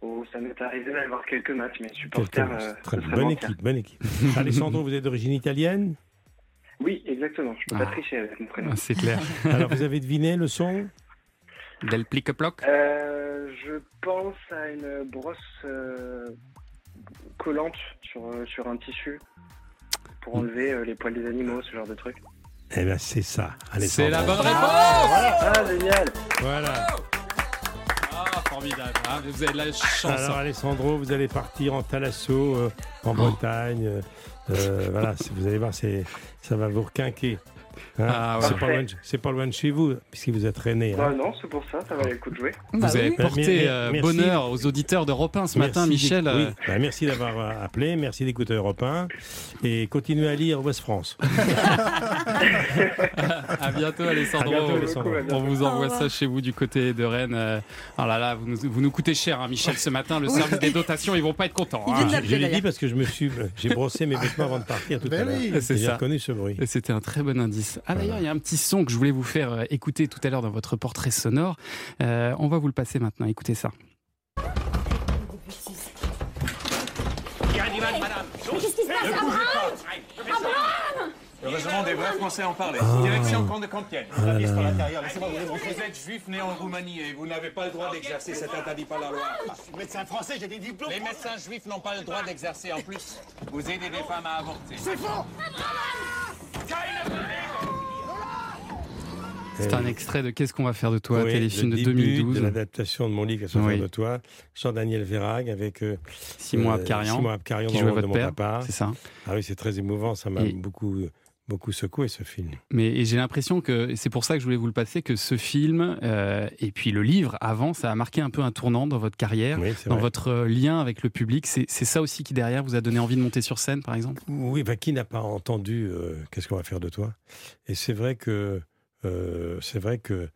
Oh, ça m'est arrivé d'aller voir quelques matchs, mais supporter. euh, Très Bonne mentir. équipe, bonne équipe. Alessandro, vous êtes d'origine italienne? Oui, exactement. Je peux Ah. pas tricher avec mon prénom. Ah, C'est clair. Alors, vous avez deviné le son? Del plique-ploc Euh, je pense à une brosse euh, collante sur, euh, sur un tissu pour enlever euh, les poils des animaux, ce genre de truc. Eh bien, c'est ça, C'est la bonne réponse Ah, génial Voilà. Ah, formidable. Ah, vous avez de la chance. Alors, Alessandro, vous allez partir en Thalasso, euh, Oh. en Bretagne. euh, euh, voilà, c'est- vous allez voir, c'est, ça va vous requinquer. Hein Ah, ouais. c'est, pas loin de, c'est pas loin de chez vous, puisque vous êtes Rennais. hein. Bah non, c'est pour ça, ça valait le coup de jouer. Vous avez oui. porté euh, bonheur aux auditeurs d'Europe 1 ce matin, Michel. euh, oui, bah, merci d'avoir euh, appelé, merci d'écouter Europe 1 et continuez à lire Ouest France. À bientôt, Alessandro. À bientôt, Alessandro. On vous envoie ça chez vous du côté de Rennes. Oh là là, vous nous, vous nous coûtez cher, hein, Michel, ce matin. Le Oui. service des dotations, ils vont pas être contents. Hein. Je, l'ai dit parce que je me suis, j'ai brossé mes vêtements avant de partir tout à Ben l'heure. oui. C'est Et J'ai ça. reconnu ce bruit. Et c'était un très bon indice. Ah d'ailleurs, il y a un petit son que je voulais vous faire euh, écouter tout à l'heure dans votre portrait sonore. Euh, on va vous le passer maintenant. Écoutez ça. Qu'est-ce qui se passe, Abraham? Heureusement, des vrais Français en parlaient. Ah. Direction camp de Compiègne. Ah piste là. à l'intérieur. Laissez-moi vous. Vous êtes juif né en Roumanie et vous n'avez pas le droit d'exercer cet interdit par la loi. Médecin français, j'ai des diplômes. Les médecins juifs n'ont pas le droit d'exercer. En plus, vous aidez des femmes à avorter. C'est faux C'est un extrait de Qu'est-ce qu'on va faire de toi, Euh, Oui, téléfilm le de début 2012. de l'adaptation de mon livre, Qu'est-ce qu'on va Oui. faire de toi, Jean-Daniel Verrag avec euh, Simon euh, Abkarian, Simon Abkarian qui dans jouait de votre mon père, papa. c'est ça. Ah oui, c'est très émouvant, ça m'a Et- beaucoup, beaucoup secoué ce film. Mais j'ai l'impression que c'est pour ça que je voulais vous le passer que ce film euh, et puis le livre avant ça a marqué un peu un tournant dans votre carrière, Oui, dans vrai. votre euh, lien avec le public. C'est c'est ça aussi qui derrière vous a donné envie de monter sur scène, par exemple? Oui, bah, qui n'a pas entendu euh, Qu'est-ce qu'on va faire de toi? Et c'est vrai que euh, c'est vrai que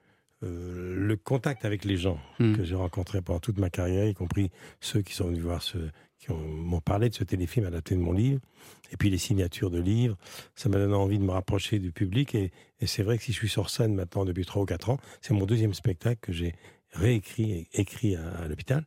euh, le contact avec les gens Mm. que j'ai rencontrés pendant toute ma carrière, y compris ceux qui sont venus voir ce, qui ont- m'ont parlé de ce téléfilm adapté de mon livre, et puis les signatures de livres, ça m'a donné envie de me rapprocher du public. Et, et c'est vrai que si je suis sur scène maintenant depuis 3 ou 4 ans, c'est mon deuxième spectacle que j'ai réécrit et écrit à, à l'hôpital,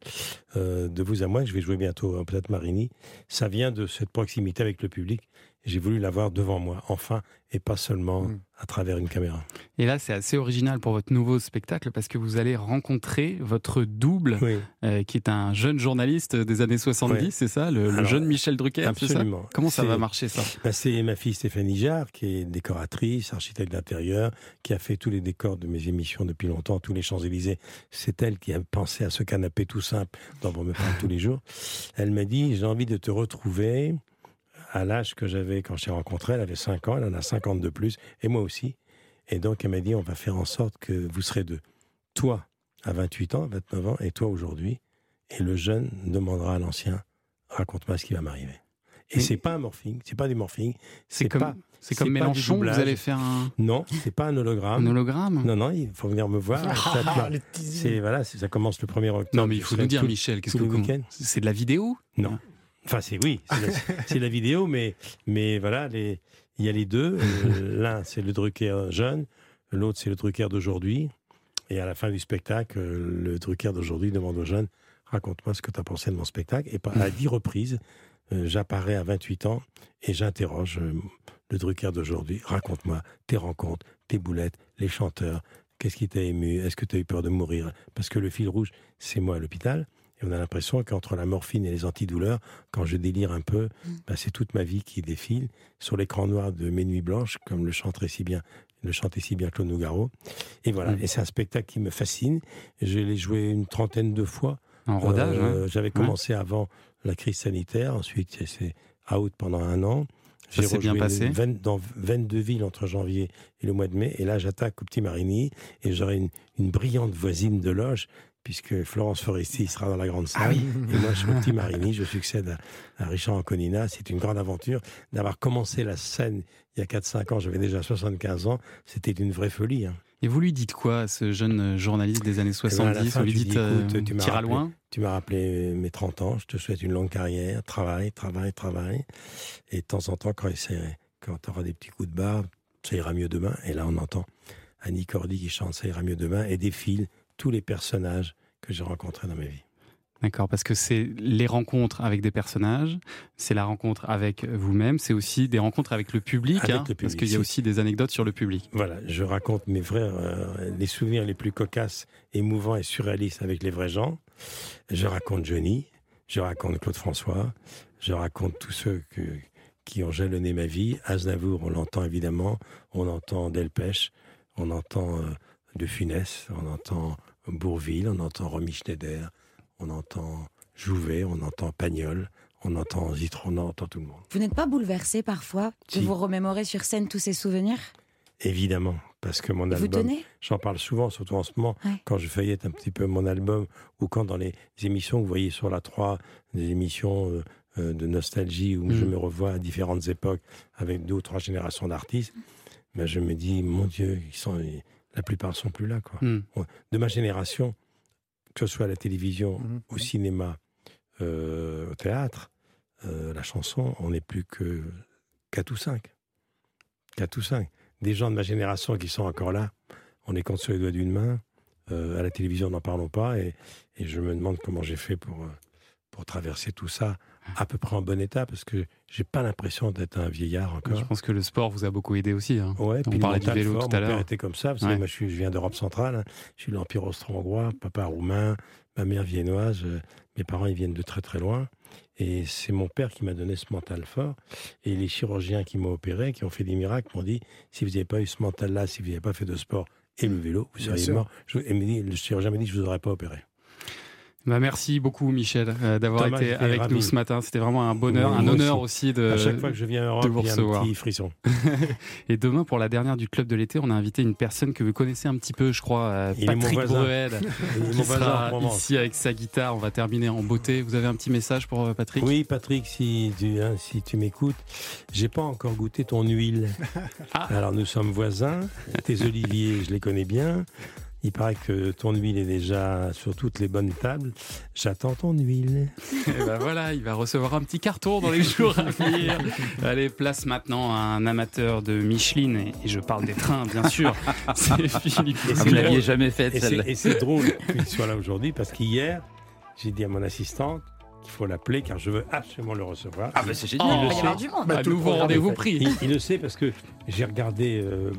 euh, de vous à moi, que je vais jouer bientôt au Peut-être Marini. Ça vient de cette proximité avec le public. J'ai voulu l'avoir devant moi, enfin, et pas seulement à travers une caméra. Et là, c'est assez original pour votre nouveau spectacle parce que vous allez rencontrer votre double, euh, qui est un jeune journaliste des années 70, Oui. c'est ça le, jeune Michel Drucker, ça Absolument. Comment ça va marcher ça? Ben, C'est ma fille Stéphanie Jarre, qui est décoratrice, architecte d'intérieur, qui a fait tous les décors de mes émissions depuis longtemps, tous les Champs-Élysées. C'est elle qui a pensé à ce canapé tout simple dont on me parle tous les jours. Elle m'a dit, j'ai envie de te retrouver à l'âge que j'avais quand je t'ai rencontré. Elle avait 5 ans, elle en a 50 de plus, et moi aussi. Et donc, elle m'a dit, on va faire en sorte que vous serez deux. Toi, à 28 ans, 29 ans, et toi aujourd'hui. Et le jeune demandera à l'ancien, raconte-moi ce qui va m'arriver. Et c'est pas un morphing, c'est pas du morphing. C'est comme- pas- c'est comme Mélenchon, vous allez faire un- Non, c'est pas un hologramme. Un hologramme? Non, non, il faut venir me voir. Ah, c'est voilà, ça commence le 1er octobre. Non, mais il faut nous dire, tout- Michel, qu'est-ce que vous-. C'est de la vidéo? Non. Enfin, c'est oui, c'est la, vidéo, mais, mais voilà, les- il y a les deux. Euh, L'un, c'est le Drucker jeune, l'autre, c'est le Drucker d'aujourd'hui. Et à la fin du spectacle, le Drucker d'aujourd'hui demande aux jeunes Raconte-moi ce que tu as pensé de mon spectacle. Et à dix reprises, euh, j'apparais à 28 ans et j'interroge euh, le Drucker d'aujourd'hui. Raconte-moi tes rencontres, tes boulettes, les chanteurs. Qu'est-ce qui t'a ému? Est-ce que tu as eu peur de mourir? Parce que le fil rouge, c'est moi à l'hôpital. Et on a l'impression qu'entre la morphine et les antidouleurs, quand je délire un peu, bah, c'est toute ma vie qui défile sur l'écran noir de Mes Nuits Blanches, comme le chanterait si bien, le chantait si bien Claude Nougaro. Et voilà. Mm. Et c'est un spectacle qui me fascine. Je l'ai joué une trentaine de fois. En rodage, Euh, ouais. J'avais Ouais. commencé avant la crise sanitaire. Ensuite, c'est out pendant un an. Ça J'ai s'est bien passé. 20 dans 22 villes entre janvier et le mois de mai. Et là, j'attaque au Petit Marigny et j'aurai une, une brillante voisine de loge puisque Florence Foresti sera dans la grande salle. Et moi, je suis Petit Marigny, je succède à, à Richard Anconina. C'est une grande aventure d'avoir commencé la scène il y a 4-5 ans. J'avais déjà 75 ans. C'était une vraie folie. hein. Et vous lui dites quoi, à ce jeune euh, journaliste des années Eh ben, 70 fin, Vous lui dites euh, écoute, tu m'as loin Tu m'as rappelé mes 30 ans, je te souhaite une longue carrière, travail, travail, travail. Et de temps en temps, quand, quand tu auras des petits coups de barre, ça ira mieux demain. Et là, on entend Annie Cordy qui chante Ça ira mieux demain et défile tous les personnages que j'ai rencontrés dans ma vie. D'accord, parce que c'est les rencontres avec des personnages, c'est la rencontre avec vous-même, c'est aussi des rencontres avec le public, Avec hein, le parce qu'il y a aussi des anecdotes sur le public. Voilà, je raconte mes vrais, euh, les souvenirs les plus cocasses, émouvants et surréalistes avec les vrais gens. Je raconte Johnny, je raconte Claude François, je raconte tous ceux que- qui ont jalonné ma vie. Aznavour, on l'entend évidemment, on entend Delpech, on entend euh, De Funès, on entend Bourville, on entend Romy Schneider, on entend Jouvet, on entend Pagnol, on entend Zitron, on entend tout le monde. Vous n'êtes pas bouleversé parfois de Si. vous remémorer sur scène tous ces souvenirs? Évidemment, parce que mon Vous album, tenez? j'en parle souvent, surtout en ce moment, Ouais. quand je feuillette un petit peu mon album, ou quand dans les émissions, vous voyez sur la 3, des émissions euh, euh, de nostalgie, où je Mm. me revois à différentes époques, avec deux ou trois générations d'artistes, ben je me dis, mon Dieu, ils sont, la plupart sont plus là. Quoi. Mm. Ouais. De ma génération, que ce soit à la télévision, Mhm. au cinéma, euh, au théâtre, euh, la chanson, on n'est plus que 4 ou 5. 4 ou 5. Des gens de ma génération qui sont encore là, on les compte sur les doigts d'une main. Euh, à la télévision, n'en parlons pas. Et, et je me demande comment j'ai fait pour, pour traverser tout ça à peu près en bon état, parce que j'ai pas l'impression d'être un vieillard encore. Je pense que le sport vous a beaucoup aidé aussi. hein. Ouais, On puis parlait du mental vélo fort, tout à Mon père l'heure. était comme ça. Vous savez, Ouais. moi, je, suis- je viens d'Europe centrale. hein. Je suis de l'Empire austro-hongrois, papa roumain, ma mère viennoise. euh, mes parents, ils viennent de très très loin. Et c'est mon père qui m'a donné ce mental fort. Et les chirurgiens qui m'ont opéré, qui ont fait des miracles, m'ont dit si vous n'avez pas eu ce mental-là, si vous n'avez pas fait de sport et le vélo, vous seriez mort. Je- et me dit- le chirurgien m'a dit je ne vous aurais pas opéré. Bah, merci beaucoup Michel euh, d'avoir été avec ravi. nous ce matin. C'était vraiment un bonheur, Oui, un honneur aussi. aussi, de À chaque fois que je viens à Europe, il y a un petit frisson. Et demain, pour la dernière du Club de l'été, on a invité une personne que vous connaissez un petit peu, je crois, euh, Patrick. Bruel, qui sera ici avec sa guitare. On va terminer en beauté. Vous avez un petit message pour euh, Patrick? Oui, Patrick, si tu, hein, si tu m'écoutes, j'ai pas encore goûté ton huile. Ah. Alors nous sommes voisins. Tes oliviers, je les connais bien. Il paraît que ton huile est déjà sur toutes les bonnes tables. J'attends ton huile. Et ben voilà, il va recevoir un petit carton dans les jours à venir. Allez, place maintenant à un amateur de Micheline, et je parle des trains, bien sûr. C'est Philippe. Et vous l'aviez jamais faite, Et c'est- celle-là. Et c'est drôle qu'il soit là aujourd'hui parce qu'hier, j'ai dit à mon assistante qu'il faut l'appeler car je veux absolument le recevoir. Ah, bah, c'est génial. Il le il y sait. du monde. Bah, le nouveau rendez-vous fait. pris. Il, il le sait parce que j'ai regardé euh,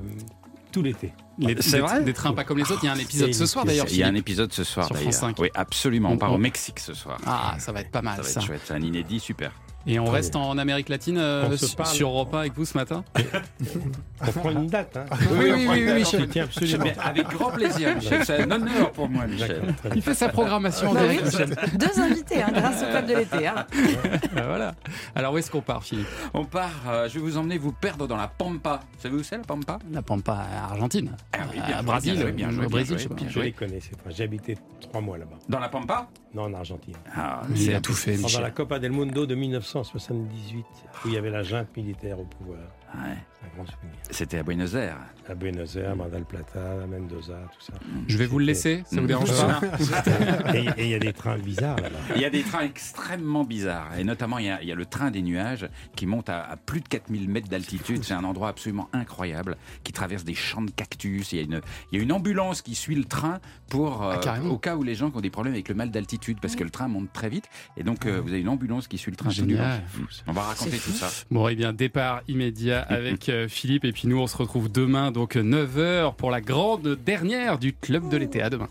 tout l'été. Les- C'est vrai des trains pas comme les autres. Il y a un épisode Et ce soir d'ailleurs. Il y a un épisode ce soir d'ailleurs. France 5. Oui, absolument. On part au Mexique ce soir. Ah, ça va être pas mal ça va ça. être chouette. C'est un inédit super. Et on Très reste bien. en Amérique latine euh, su- sur Europa avec vous ce matin On prend une date. Hein. Oui, oui, oui, oui, Je Michel. tiens absolument. Mais avec grand plaisir, Michel. C'est un honneur pour moi, Michel. Il fait sa programmation en Bah direct, Michel. Deux invités hein, grâce au club de l'été. hein. Bah voilà. Alors où est-ce qu'on part, Philippe? On part, euh, je vais vous emmener vous perdre dans la Pampa. Vous savez où c'est la Pampa? La Pampa Argentine. Ah oui, bien à Brésil, bien joué, bien joué, au Brésil, bien je sais joué, Je joué. les connais, c'est pas. J'ai habité trois mois là-bas. Dans la Pampa? Non, en Argentine. Ah, Il c'est a tout fait, Pendant la Copa del Mundo de 1978, où il y avait la junte militaire au pouvoir. Ouais. C'est un grand souvenir. C'était à Buenos Aires. À Buenos Aires, Mar del Plata, Mendoza, tout ça. Je vais vous le laisser, ça vous dérange pas Et et il y a des trains bizarres là-bas. Il y a des trains extrêmement bizarres. Et notamment, il y a, il y a le train des nuages qui monte à, à plus de 4000 mètres d'altitude. C'est un endroit absolument incroyable qui traverse des champs de cactus. Il y a une, il y a une ambulance qui suit le train pour, euh, Ah, carrément. au cas où les gens qui ont des problèmes avec le mal d'altitude parce que le train monte très vite. Et donc, euh, vous avez une ambulance qui suit le train. du long. Génial. On va raconter tout ça. Bon, eh bien, départ immédiat avec euh, Philippe. Et puis nous, on se retrouve demain, donc 9h, pour la grande dernière du Club de l'été. À demain.